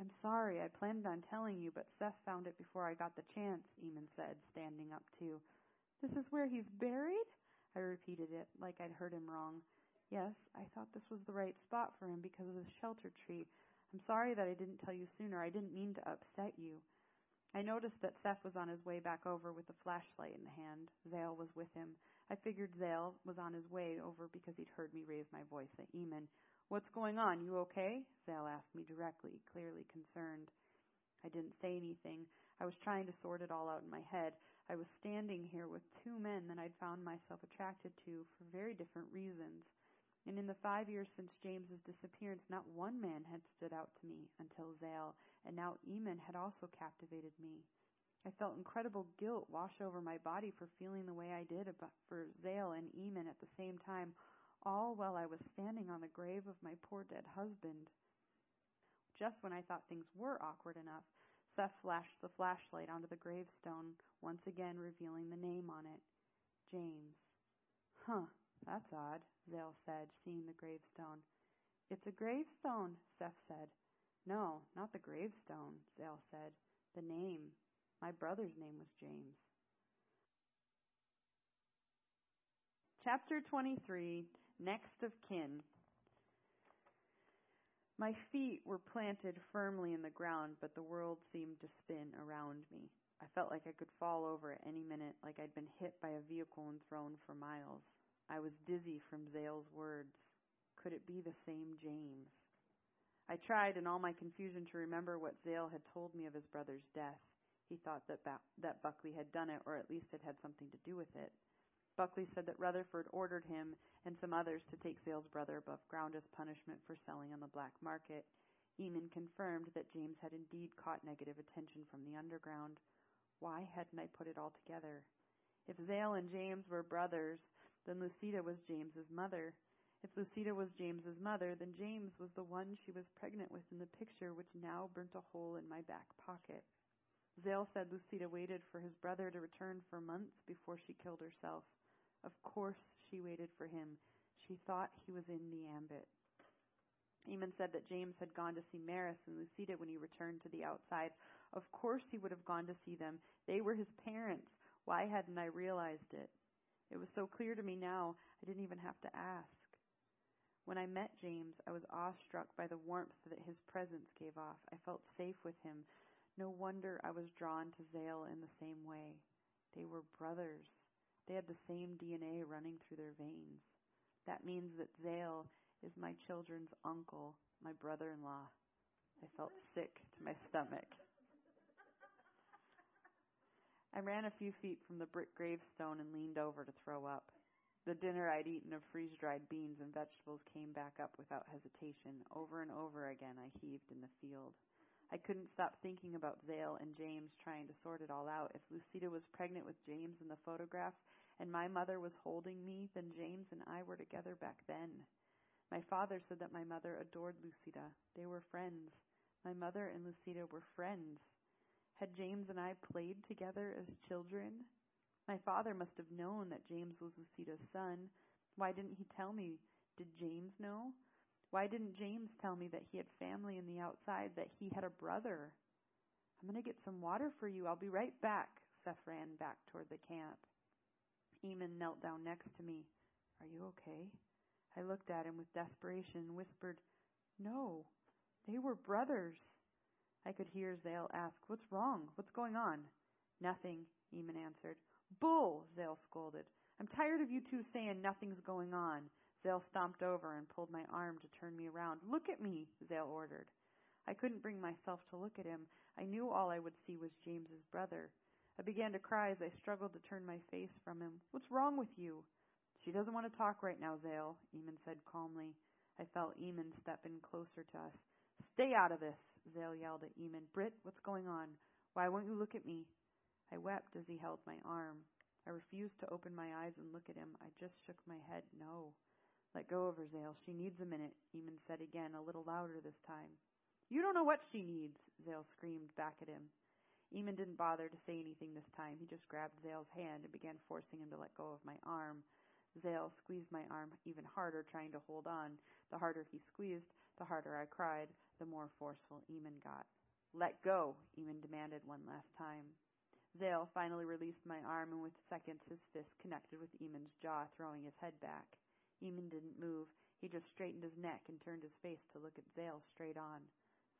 S1: I'm sorry, I planned on telling you, but Seth found it before I got the chance, Eamon said, standing up too. This is where he's buried? I repeated it, like I'd heard him wrong. Yes, I thought this was the right spot for him because of the shelter tree. I'm sorry that I didn't tell you sooner. I didn't mean to upset you. I noticed that Seth was on his way back over with the flashlight in the hand. Zale was with him. I figured Zale was on his way over because he'd heard me raise my voice at Eamon. What's going on? You okay? Zale asked me directly, clearly concerned. I didn't say anything. I was trying to sort it all out in my head. I was standing here with two men that I'd found myself attracted to for very different reasons. And in the five years since James's disappearance, not one man had stood out to me until Zale, and now Eamon had also captivated me. I felt incredible guilt wash over my body for feeling the way I did about for Zale and Eamon at the same time, all while I was standing on the grave of my poor dead husband. Just when I thought things were awkward enough, Seth flashed the flashlight onto the gravestone, once again revealing the name on it James. Huh, that's odd, Zale said, seeing the gravestone. It's a gravestone, Seth said. No, not the gravestone, Zale said. The name. My brother's name was James. Chapter 23 Next of Kin. My feet were planted firmly in the ground, but the world seemed to spin around me. I felt like I could fall over at any minute, like I'd been hit by a vehicle and thrown for miles. I was dizzy from Zale's words. Could it be the same James? I tried in all my confusion to remember what Zale had told me of his brother's death. He thought that ba- that Buckley had done it, or at least it had something to do with it. Buckley said that Rutherford ordered him and some others to take Zale's brother above ground as punishment for selling on the black market. Eamon confirmed that James had indeed caught negative attention from the underground. Why hadn't I put it all together? If Zale and James were brothers, then Lucida was James's mother. If Lucida was James's mother, then James was the one she was pregnant with in the picture, which now burnt a hole in my back pocket. Zale said Lucida waited for his brother to return for months before she killed herself. Of course she waited for him. She thought he was in the ambit. Eamon said that James had gone to see Maris and Lucida when he returned to the outside. Of course he would have gone to see them. They were his parents. Why hadn't I realized it? It was so clear to me now, I didn't even have to ask. When I met James, I was awestruck by the warmth that his presence gave off. I felt safe with him. No wonder I was drawn to Zale in the same way. They were brothers. They had the same DNA running through their veins. That means that Zale is my children's uncle, my brother in law. I felt sick to my stomach. I ran a few feet from the brick gravestone and leaned over to throw up. The dinner I'd eaten of freeze dried beans and vegetables came back up without hesitation. Over and over again, I heaved in the field. I couldn't stop thinking about Zale and James trying to sort it all out. If Lucida was pregnant with James in the photograph and my mother was holding me, then James and I were together back then. My father said that my mother adored Lucida. They were friends. My mother and Lucida were friends. Had James and I played together as children? My father must have known that James was Lucida's son. Why didn't he tell me? Did James know? Why didn't James tell me that he had family in the outside, that he had a brother? I'm going to get some water for you. I'll be right back. Seth ran back toward the camp. Eamon knelt down next to me. Are you okay? I looked at him with desperation and whispered, No, they were brothers. I could hear Zale ask, What's wrong? What's going on? Nothing, Eamon answered. Bull, Zale scolded. I'm tired of you two saying nothing's going on. Zale stomped over and pulled my arm to turn me around. Look at me, Zale ordered. I couldn't bring myself to look at him. I knew all I would see was James's brother. I began to cry as I struggled to turn my face from him. What's wrong with you? She doesn't want to talk right now, Zale, Eamon said calmly. I felt Eamon step in closer to us. Stay out of this, Zale yelled at Eamon. Britt, what's going on? Why won't you look at me? I wept as he held my arm. I refused to open my eyes and look at him. I just shook my head. No. Let go of her, Zale. She needs a minute, Eamon said again, a little louder this time. You don't know what she needs, Zale screamed back at him. Eamon didn't bother to say anything this time. He just grabbed Zale's hand and began forcing him to let go of my arm. Zale squeezed my arm even harder, trying to hold on. The harder he squeezed, the harder I cried, the more forceful Eamon got. Let go, Eamon demanded one last time. Zale finally released my arm, and with seconds his fist connected with Eamon's jaw, throwing his head back. Eamon didn't move. He just straightened his neck and turned his face to look at Zale straight on.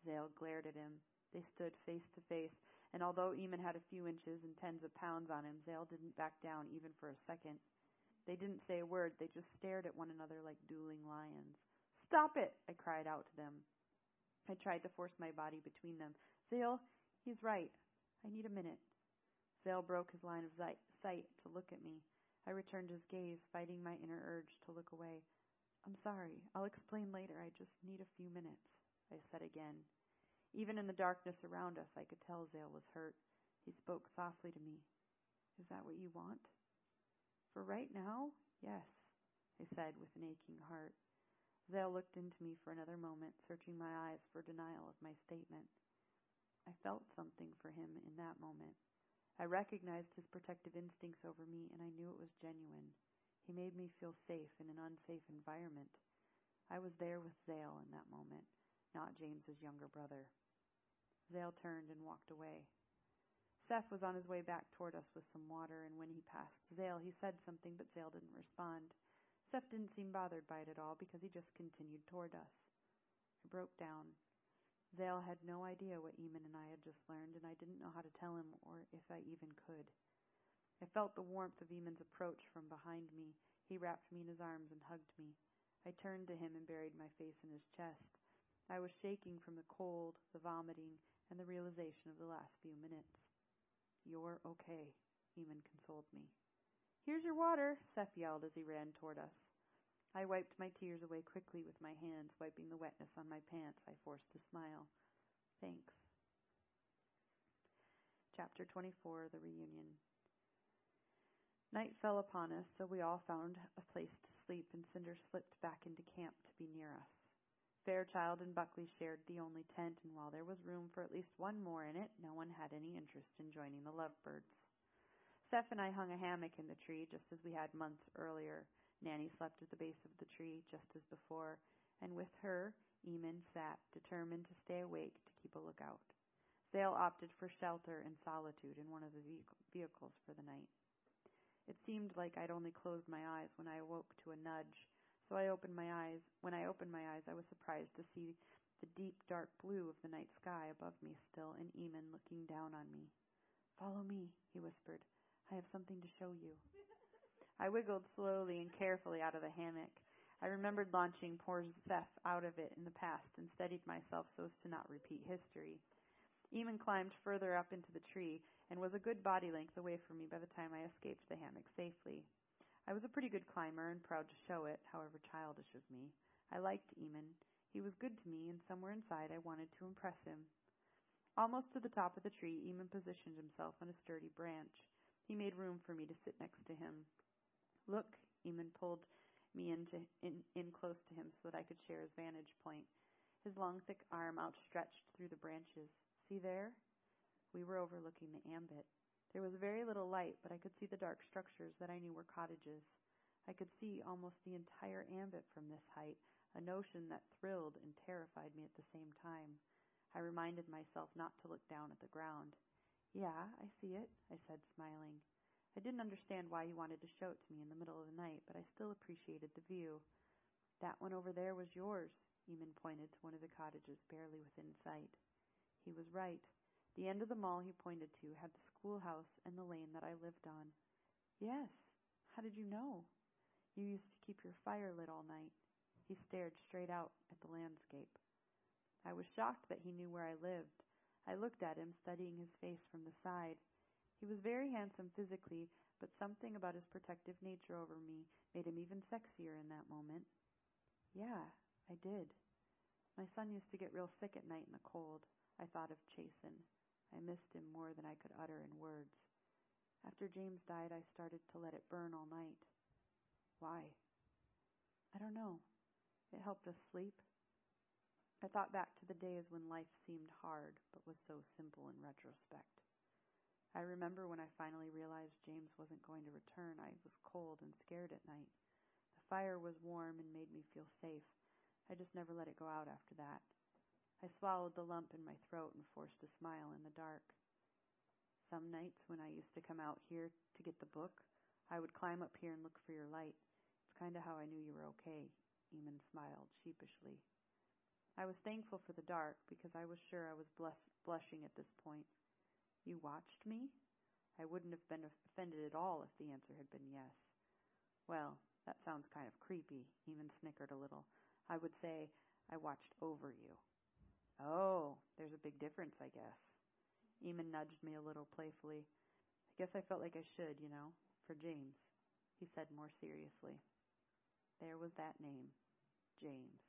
S1: Zale glared at him. They stood face to face, and although Eamon had a few inches and tens of pounds on him, Zale didn't back down even for a second. They didn't say a word. They just stared at one another like dueling lions. Stop it! I cried out to them. I tried to force my body between them. Zale, he's right. I need a minute. Zale broke his line of sight to look at me. I returned his gaze, fighting my inner urge to look away. I'm sorry. I'll explain later. I just need a few minutes, I said again. Even in the darkness around us, I could tell Zale was hurt. He spoke softly to me. Is that what you want? For right now, yes, I said with an aching heart. Zale looked into me for another moment, searching my eyes for denial of my statement. I felt something for him in that moment. I recognized his protective instincts over me, and I knew it was genuine. He made me feel safe in an unsafe environment. I was there with Zale in that moment, not James's younger brother. Zale turned and walked away. Seth was on his way back toward us with some water, and when he passed Zale, he said something, but Zale didn't respond. Seth didn't seem bothered by it at all because he just continued toward us. I broke down. Zale had no idea what Eamon and I had just learned, and I didn't know how to tell him or if I even could. I felt the warmth of Eamon's approach from behind me. He wrapped me in his arms and hugged me. I turned to him and buried my face in his chest. I was shaking from the cold, the vomiting, and the realization of the last few minutes. You're okay, Eamon consoled me. Here's your water, Seth yelled as he ran toward us. I wiped my tears away quickly with my hands, wiping the wetness on my pants. I forced a smile. Thanks. Chapter 24 The Reunion. Night fell upon us, so we all found a place to sleep, and Cinder slipped back into camp to be near us. Fairchild and Buckley shared the only tent, and while there was room for at least one more in it, no one had any interest in joining the lovebirds. Seth and I hung a hammock in the tree, just as we had months earlier. Nanny slept at the base of the tree, just as before, and with her, Eamon sat, determined to stay awake to keep a lookout. Zale opted for shelter and solitude in one of the vehicles for the night. It seemed like I'd only closed my eyes when I awoke to a nudge, so I opened my eyes. When I opened my eyes, I was surprised to see the deep dark blue of the night sky above me still, and Eamon looking down on me. Follow me, he whispered. I have something to show you. I wiggled slowly and carefully out of the hammock. I remembered launching poor Seth out of it in the past and steadied myself so as to not repeat history. Eamon climbed further up into the tree and was a good body length away from me by the time I escaped the hammock safely. I was a pretty good climber and proud to show it, however childish of me. I liked Eamon. He was good to me, and somewhere inside I wanted to impress him. Almost to the top of the tree, Eamon positioned himself on a sturdy branch. He made room for me to sit next to him. Look, Eamon pulled me into, in, in close to him so that I could share his vantage point. His long, thick arm outstretched through the branches. See there? We were overlooking the ambit. There was very little light, but I could see the dark structures that I knew were cottages. I could see almost the entire ambit from this height, a notion that thrilled and terrified me at the same time. I reminded myself not to look down at the ground. Yeah, I see it, I said, smiling. I didn't understand why he wanted to show it to me in the middle of the night, but I still appreciated the view. That one over there was yours, Eamon pointed to one of the cottages barely within sight. He was right. The end of the mall he pointed to had the schoolhouse and the lane that I lived on. Yes. How did you know? You used to keep your fire lit all night. He stared straight out at the landscape. I was shocked that he knew where I lived. I looked at him, studying his face from the side. He was very handsome physically, but something about his protective nature over me made him even sexier in that moment. Yeah, I did. My son used to get real sick at night in the cold. I thought of Chasen. I missed him more than I could utter in words. After James died, I started to let it burn all night. Why? I don't know. It helped us sleep. I thought back to the days when life seemed hard, but was so simple in retrospect. I remember when I finally realized James wasn't going to return, I was cold and scared at night. The fire was warm and made me feel safe. I just never let it go out after that. I swallowed the lump in my throat and forced a smile in the dark. Some nights when I used to come out here to get the book, I would climb up here and look for your light. It's kind of how I knew you were okay, Eamon smiled sheepishly. I was thankful for the dark because I was sure I was bless- blushing at this point. You watched me? I wouldn't have been offended at all if the answer had been yes. Well, that sounds kind of creepy, Eamon snickered a little. I would say I watched over you. Oh, there's a big difference, I guess. Eamon nudged me a little playfully. I guess I felt like I should, you know, for James, he said more seriously. There was that name, James.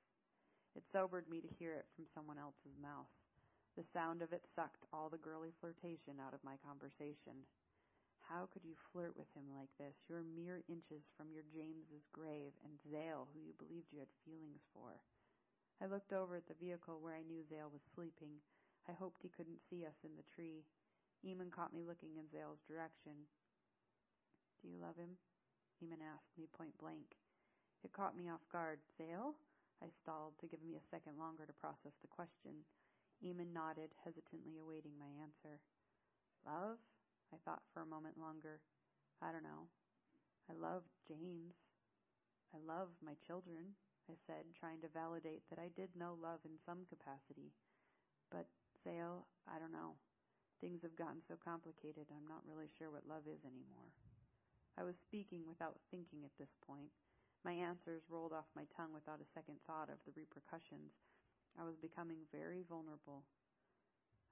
S1: It sobered me to hear it from someone else's mouth. The sound of it sucked all the girly flirtation out of my conversation. How could you flirt with him like this? You're mere inches from your James's grave and Zale, who you believed you had feelings for. I looked over at the vehicle where I knew Zale was sleeping. I hoped he couldn't see us in the tree. Eamon caught me looking in Zale's direction. Do you love him? Eamon asked me point blank. It caught me off guard. Zale? I stalled to give me a second longer to process the question. Eamon nodded, hesitantly awaiting my answer. Love? I thought for a moment longer. I don't know. I love James. I love my children. I said, trying to validate that I did know love in some capacity. But, Zale, I don't know. Things have gotten so complicated, I'm not really sure what love is anymore. I was speaking without thinking at this point. My answers rolled off my tongue without a second thought of the repercussions. I was becoming very vulnerable.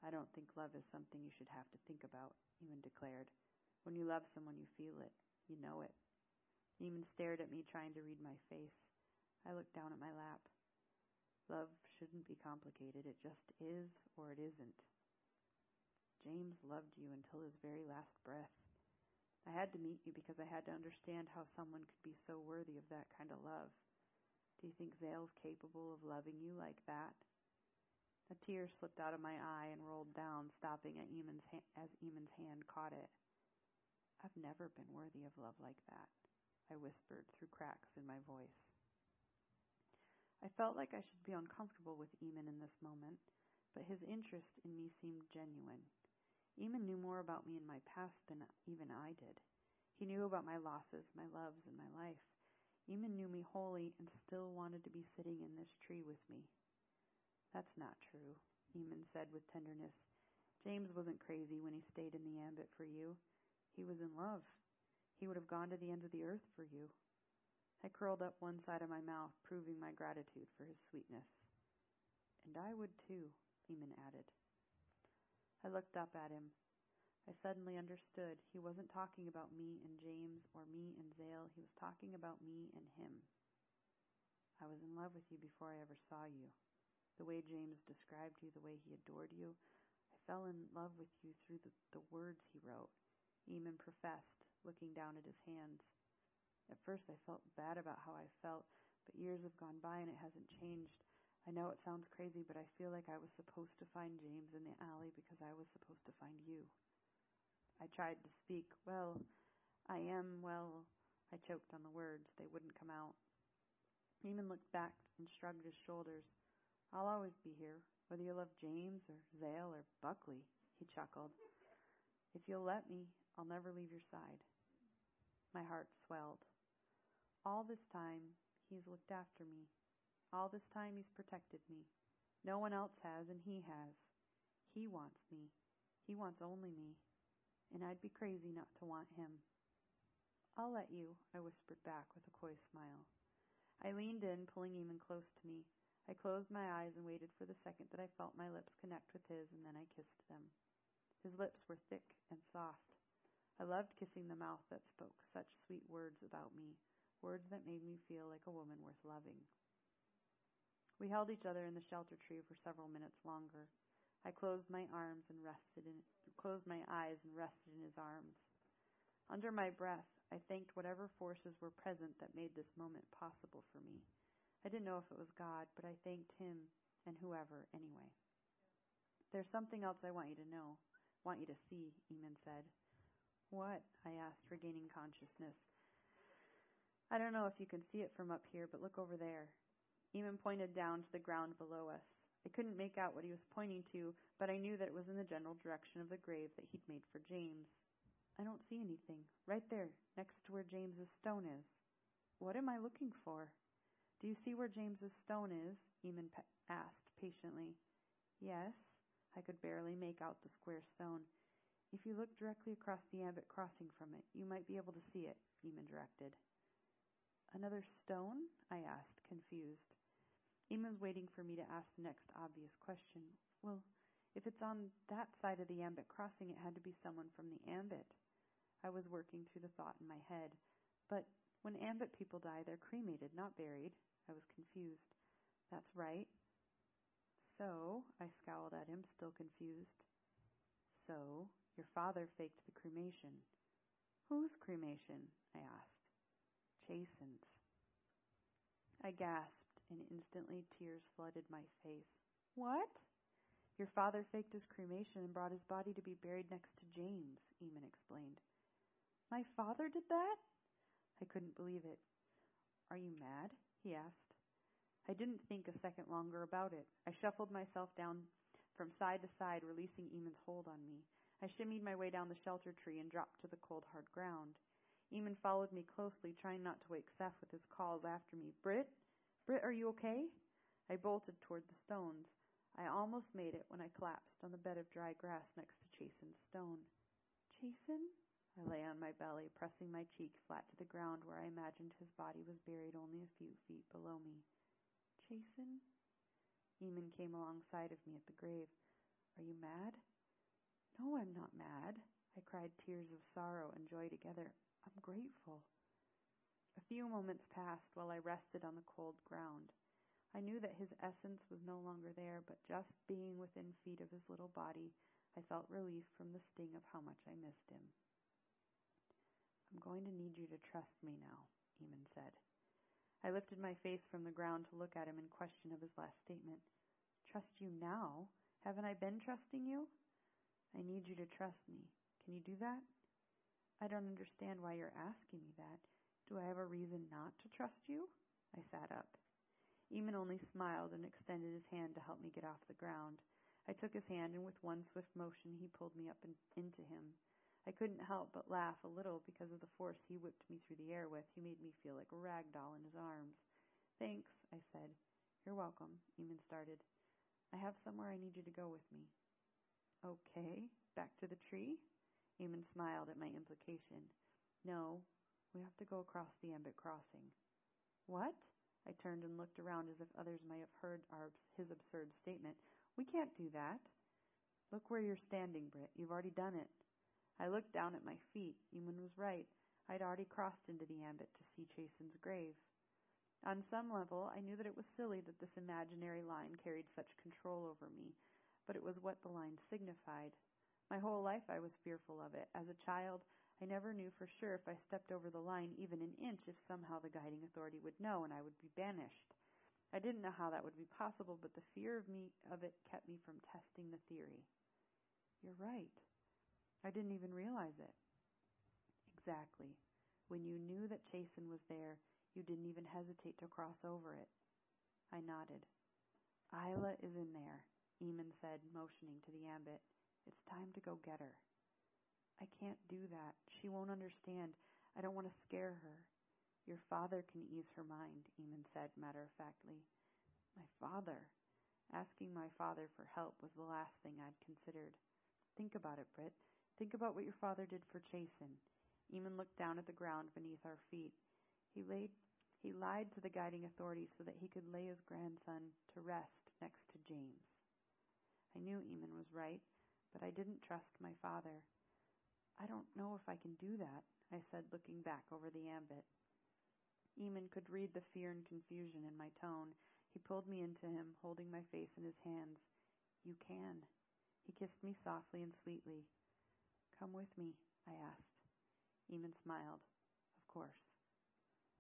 S1: I don't think love is something you should have to think about, Eamon declared. When you love someone, you feel it. You know it. Eamon stared at me, trying to read my face. I looked down at my lap. Love shouldn't be complicated. It just is or it isn't. James loved you until his very last breath. I had to meet you because I had to understand how someone could be so worthy of that kind of love. Do you think Zale's capable of loving you like that? A tear slipped out of my eye and rolled down, stopping at Eamon's ha- as Eamon's hand caught it. I've never been worthy of love like that, I whispered through cracks in my voice. I felt like I should be uncomfortable with Eamon in this moment, but his interest in me seemed genuine. Eamon knew more about me and my past than even I did. He knew about my losses, my loves, and my life. Eamon knew me wholly and still wanted to be sitting in this tree with me. That's not true, Eamon said with tenderness. James wasn't crazy when he stayed in the ambit for you. He was in love. He would have gone to the ends of the earth for you. I curled up one side of my mouth, proving my gratitude for his sweetness. And I would too, Eamon added. I looked up at him. I suddenly understood he wasn't talking about me and James or me and Zale. He was talking about me and him. I was in love with you before I ever saw you. The way James described you, the way he adored you, I fell in love with you through the, the words he wrote. Eamon professed, looking down at his hands. At first I felt bad about how I felt, but years have gone by and it hasn't changed. I know it sounds crazy, but I feel like I was supposed to find James in the alley because I was supposed to find you. I tried to speak. Well, I am, well, I choked on the words. They wouldn't come out. Eamon looked back and shrugged his shoulders. I'll always be here, whether you love James or Zale or Buckley, he chuckled. If you'll let me, I'll never leave your side. My heart swelled. All this time, he's looked after me. All this time he's protected me. No one else has, and he has. He wants me. He wants only me. And I'd be crazy not to want him. I'll let you, I whispered back with a coy smile. I leaned in, pulling Eamon close to me. I closed my eyes and waited for the second that I felt my lips connect with his, and then I kissed them. His lips were thick and soft. I loved kissing the mouth that spoke such sweet words about me, words that made me feel like a woman worth loving. We held each other in the shelter tree for several minutes longer. I closed my arms and rested in closed my eyes and rested in his arms. Under my breath, I thanked whatever forces were present that made this moment possible for me. I didn't know if it was God, but I thanked him and whoever anyway. There's something else I want you to know, want you to see, Eamon said. What? I asked, regaining consciousness. I don't know if you can see it from up here, but look over there. Eamon pointed down to the ground below us. I couldn't make out what he was pointing to, but I knew that it was in the general direction of the grave that he'd made for James. I don't see anything. Right there, next to where James's stone is. What am I looking for? Do you see where James's stone is? Eamon asked patiently. Yes. I could barely make out the square stone. If you look directly across the ambit crossing from it, you might be able to see it, Eamon directed. Another stone? I asked, confused. Eamon was waiting for me to ask the next obvious question. Well, if it's on that side of the ambit crossing, it had to be someone from the ambit. I was working through the thought in my head. But when ambit people die, they're cremated, not buried. I was confused. That's right. So, I scowled at him, still confused. So, your father faked the cremation. Whose cremation? I asked. I gasped, and instantly tears flooded my face. What? Your father faked his cremation and brought his body to be buried next to James, Eamon explained. My father did that? I couldn't believe it. Are you mad? he asked. I didn't think a second longer about it. I shuffled myself down from side to side, releasing Eamon's hold on me. I shimmied my way down the shelter tree and dropped to the cold, hard ground. Eamon followed me closely, trying not to wake Seth with his calls after me. Brit? Britt, are you okay? I bolted toward the stones. I almost made it when I collapsed on the bed of dry grass next to Chasen's stone. Chasen? I lay on my belly, pressing my cheek flat to the ground where I imagined his body was buried only a few feet below me. Chasen? Eamon came alongside of me at the grave. Are you mad? No, I'm not mad. I cried tears of sorrow and joy together. I'm grateful. A few moments passed while I rested on the cold ground. I knew that his essence was no longer there, but just being within feet of his little body, I felt relief from the sting of how much I missed him. I'm going to need you to trust me now, Eamon said. I lifted my face from the ground to look at him in question of his last statement. Trust you now? Haven't I been trusting you? I need you to trust me. Can you do that? I don't understand why you're asking me that. Do I have a reason not to trust you? I sat up. Eamon only smiled and extended his hand to help me get off the ground. I took his hand, and with one swift motion, he pulled me up and into him. I couldn't help but laugh a little because of the force he whipped me through the air with. He made me feel like a rag doll in his arms. Thanks, I said. You're welcome, Eamon started. I have somewhere I need you to go with me. Okay, back to the tree? Eamon smiled at my implication. No, we have to go across the Ambit crossing. What? I turned and looked around as if others might have heard our, his absurd statement. We can't do that. Look where you're standing, Britt. You've already done it. I looked down at my feet. Eamon was right. I'd already crossed into the ambit to see Chasen's grave. On some level, I knew that it was silly that this imaginary line carried such control over me, but it was what the line signified. My whole life I was fearful of it. As a child, I never knew for sure if I stepped over the line even an inch if somehow the guiding authority would know and I would be banished. I didn't know how that would be possible, but the fear of me of it kept me from testing the theory. You're right. I didn't even realize it. Exactly. When you knew that Chasen was there, you didn't even hesitate to cross over it. I nodded. Isla is in there, Eamon said, motioning to the ambit. It's time to go get her. I can't do that. She won't understand. I don't want to scare her. Your father can ease her mind, Eamon said matter of factly. My father? Asking my father for help was the last thing I'd considered. Think about it, Britt. Think about what your father did for Chasen. Eamon looked down at the ground beneath our feet. He laid he lied to the guiding authority so that he could lay his grandson to rest next to James. I knew Eamon was right, but I didn't trust my father. I don't know if I can do that, I said, looking back over the ambit. Eamon could read the fear and confusion in my tone. He pulled me into him, holding my face in his hands. You can. He kissed me softly and sweetly. Come with me, I asked. Eamon smiled. Of course.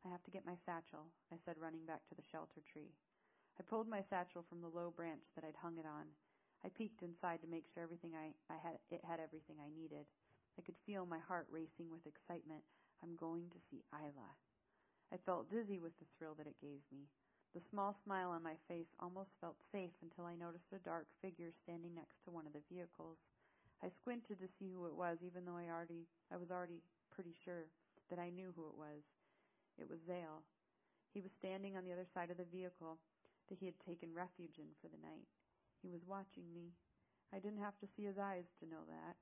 S1: I have to get my satchel, I said, running back to the shelter tree. I pulled my satchel from the low branch that I'd hung it on. I peeked inside to make sure everything I, I had it had everything I needed. I could feel my heart racing with excitement. I'm going to see Isla. I felt dizzy with the thrill that it gave me. The small smile on my face almost felt safe until I noticed a dark figure standing next to one of the vehicles. I squinted to see who it was, even though I already I was already pretty sure that I knew who it was. It was Zale. He was standing on the other side of the vehicle that he had taken refuge in for the night. He was watching me. I didn't have to see his eyes to know that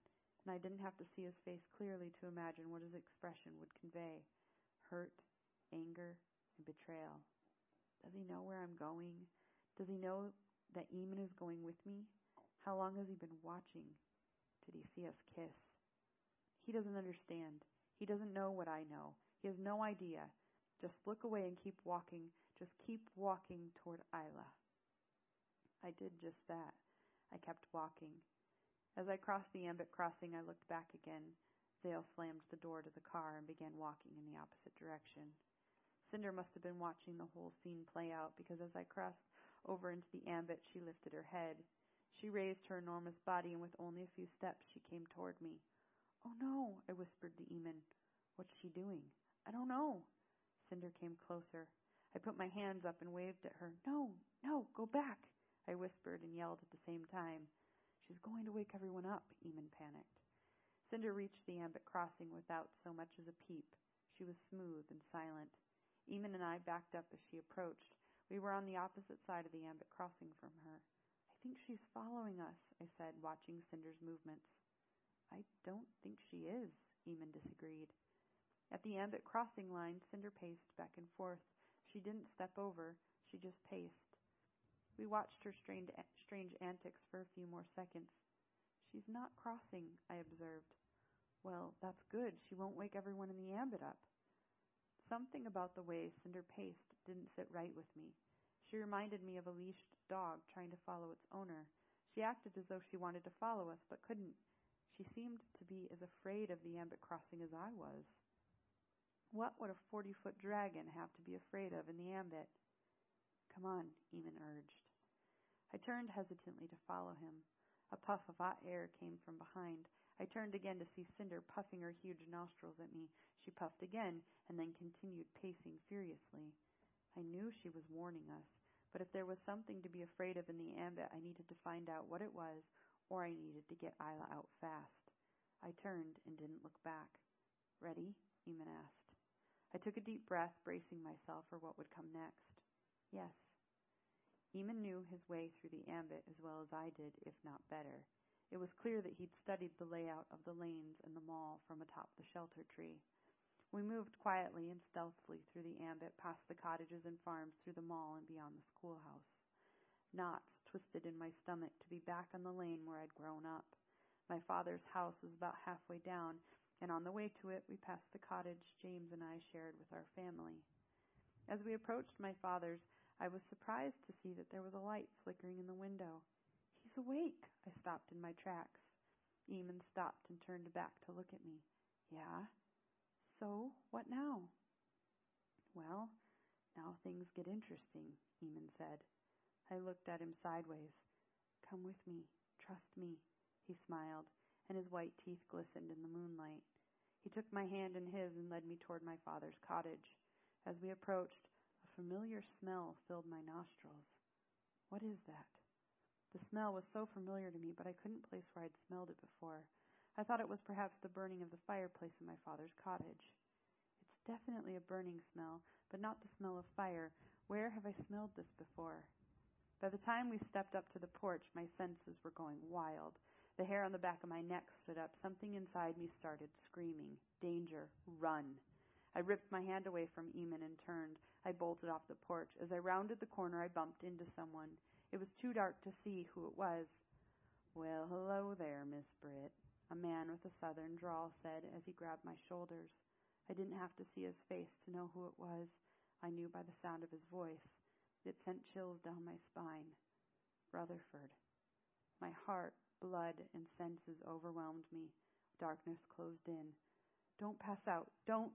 S1: and I didn't have to see his face clearly to imagine what his expression would convey hurt, anger, and betrayal. Does he know where I'm going? Does he know that Eamon is going with me? How long has he been watching? Did he see us kiss? He doesn't understand. He doesn't know what I know. He has no idea. Just look away and keep walking. Just keep walking toward Isla. I did just that. I kept walking. As I crossed the ambit crossing, I looked back again. Zale slammed the door to the car and began walking in the opposite direction. Cinder must have been watching the whole scene play out because as I crossed over into the ambit, she lifted her head. She raised her enormous body, and with only a few steps, she came toward me. Oh no, I whispered to Eamon. What's she doing? I don't know. Cinder came closer. I put my hands up and waved at her. No, no, go back, I whispered and yelled at the same time. She's going to wake everyone up, Eamon panicked. Cinder reached the ambit crossing without so much as a peep. She was smooth and silent. Eamon and I backed up as she approached. We were on the opposite side of the ambit crossing from her. I think she's following us, I said, watching Cinder's movements. I don't think she is, Eamon disagreed. At the ambit crossing line, Cinder paced back and forth. She didn't step over, she just paced. We watched her strange, strange antics for a few more seconds. She's not crossing, I observed. Well, that's good. She won't wake everyone in the ambit up. Something about the way Cinder paced didn't sit right with me. She reminded me of a leashed dog trying to follow its owner. She acted as though she wanted to follow us, but couldn't. She seemed to be as afraid of the ambit crossing as I was. What would a forty foot dragon have to be afraid of in the ambit? Come on, Eamon urged. I turned hesitantly to follow him. A puff of hot air came from behind. I turned again to see Cinder puffing her huge nostrils at me. She puffed again, and then continued pacing furiously. I knew she was warning us, but if there was something to be afraid of in the ambit, I needed to find out what it was, or I needed to get Isla out fast. I turned and didn't look back. Ready? Eamon asked. I took a deep breath, bracing myself for what would come next. Yes. Eamon knew his way through the ambit as well as I did, if not better. It was clear that he'd studied the layout of the lanes and the mall from atop the shelter tree. We moved quietly and stealthily through the ambit, past the cottages and farms, through the mall and beyond the schoolhouse. Knots twisted in my stomach to be back on the lane where I'd grown up. My father's house was about halfway down, and on the way to it, we passed the cottage James and I shared with our family. As we approached my father's, I was surprised to see that there was a light flickering in the window He's awake. I stopped in my tracks. Eamon stopped and turned back to look at me. Yeah? So, what now? Well, now things get interesting, Eamon said. I looked at him sideways. Come with me. Trust me. He smiled, and his white teeth glistened in the moonlight. He took my hand in his and led me toward my father's cottage. As we approached, familiar smell filled my nostrils. What is that? The smell was so familiar to me, but I couldn't place where I'd smelled it before. I thought it was perhaps the burning of the fireplace in my father's cottage. It's definitely a burning smell, but not the smell of fire. Where have I smelled this before? By the time we stepped up to the porch, my senses were going wild. The hair on the back of my neck stood up. Something inside me started screaming. Danger. Run. I ripped my hand away from Eamon and turned. I bolted off the porch. As I rounded the corner, I bumped into someone. It was too dark to see who it was. Well, hello there, Miss Britt, a man with a southern drawl said as he grabbed my shoulders. I didn't have to see his face to know who it was. I knew by the sound of his voice. It sent chills down my spine. Rutherford. My heart, blood, and senses overwhelmed me. Darkness closed in. Don't pass out. Don't,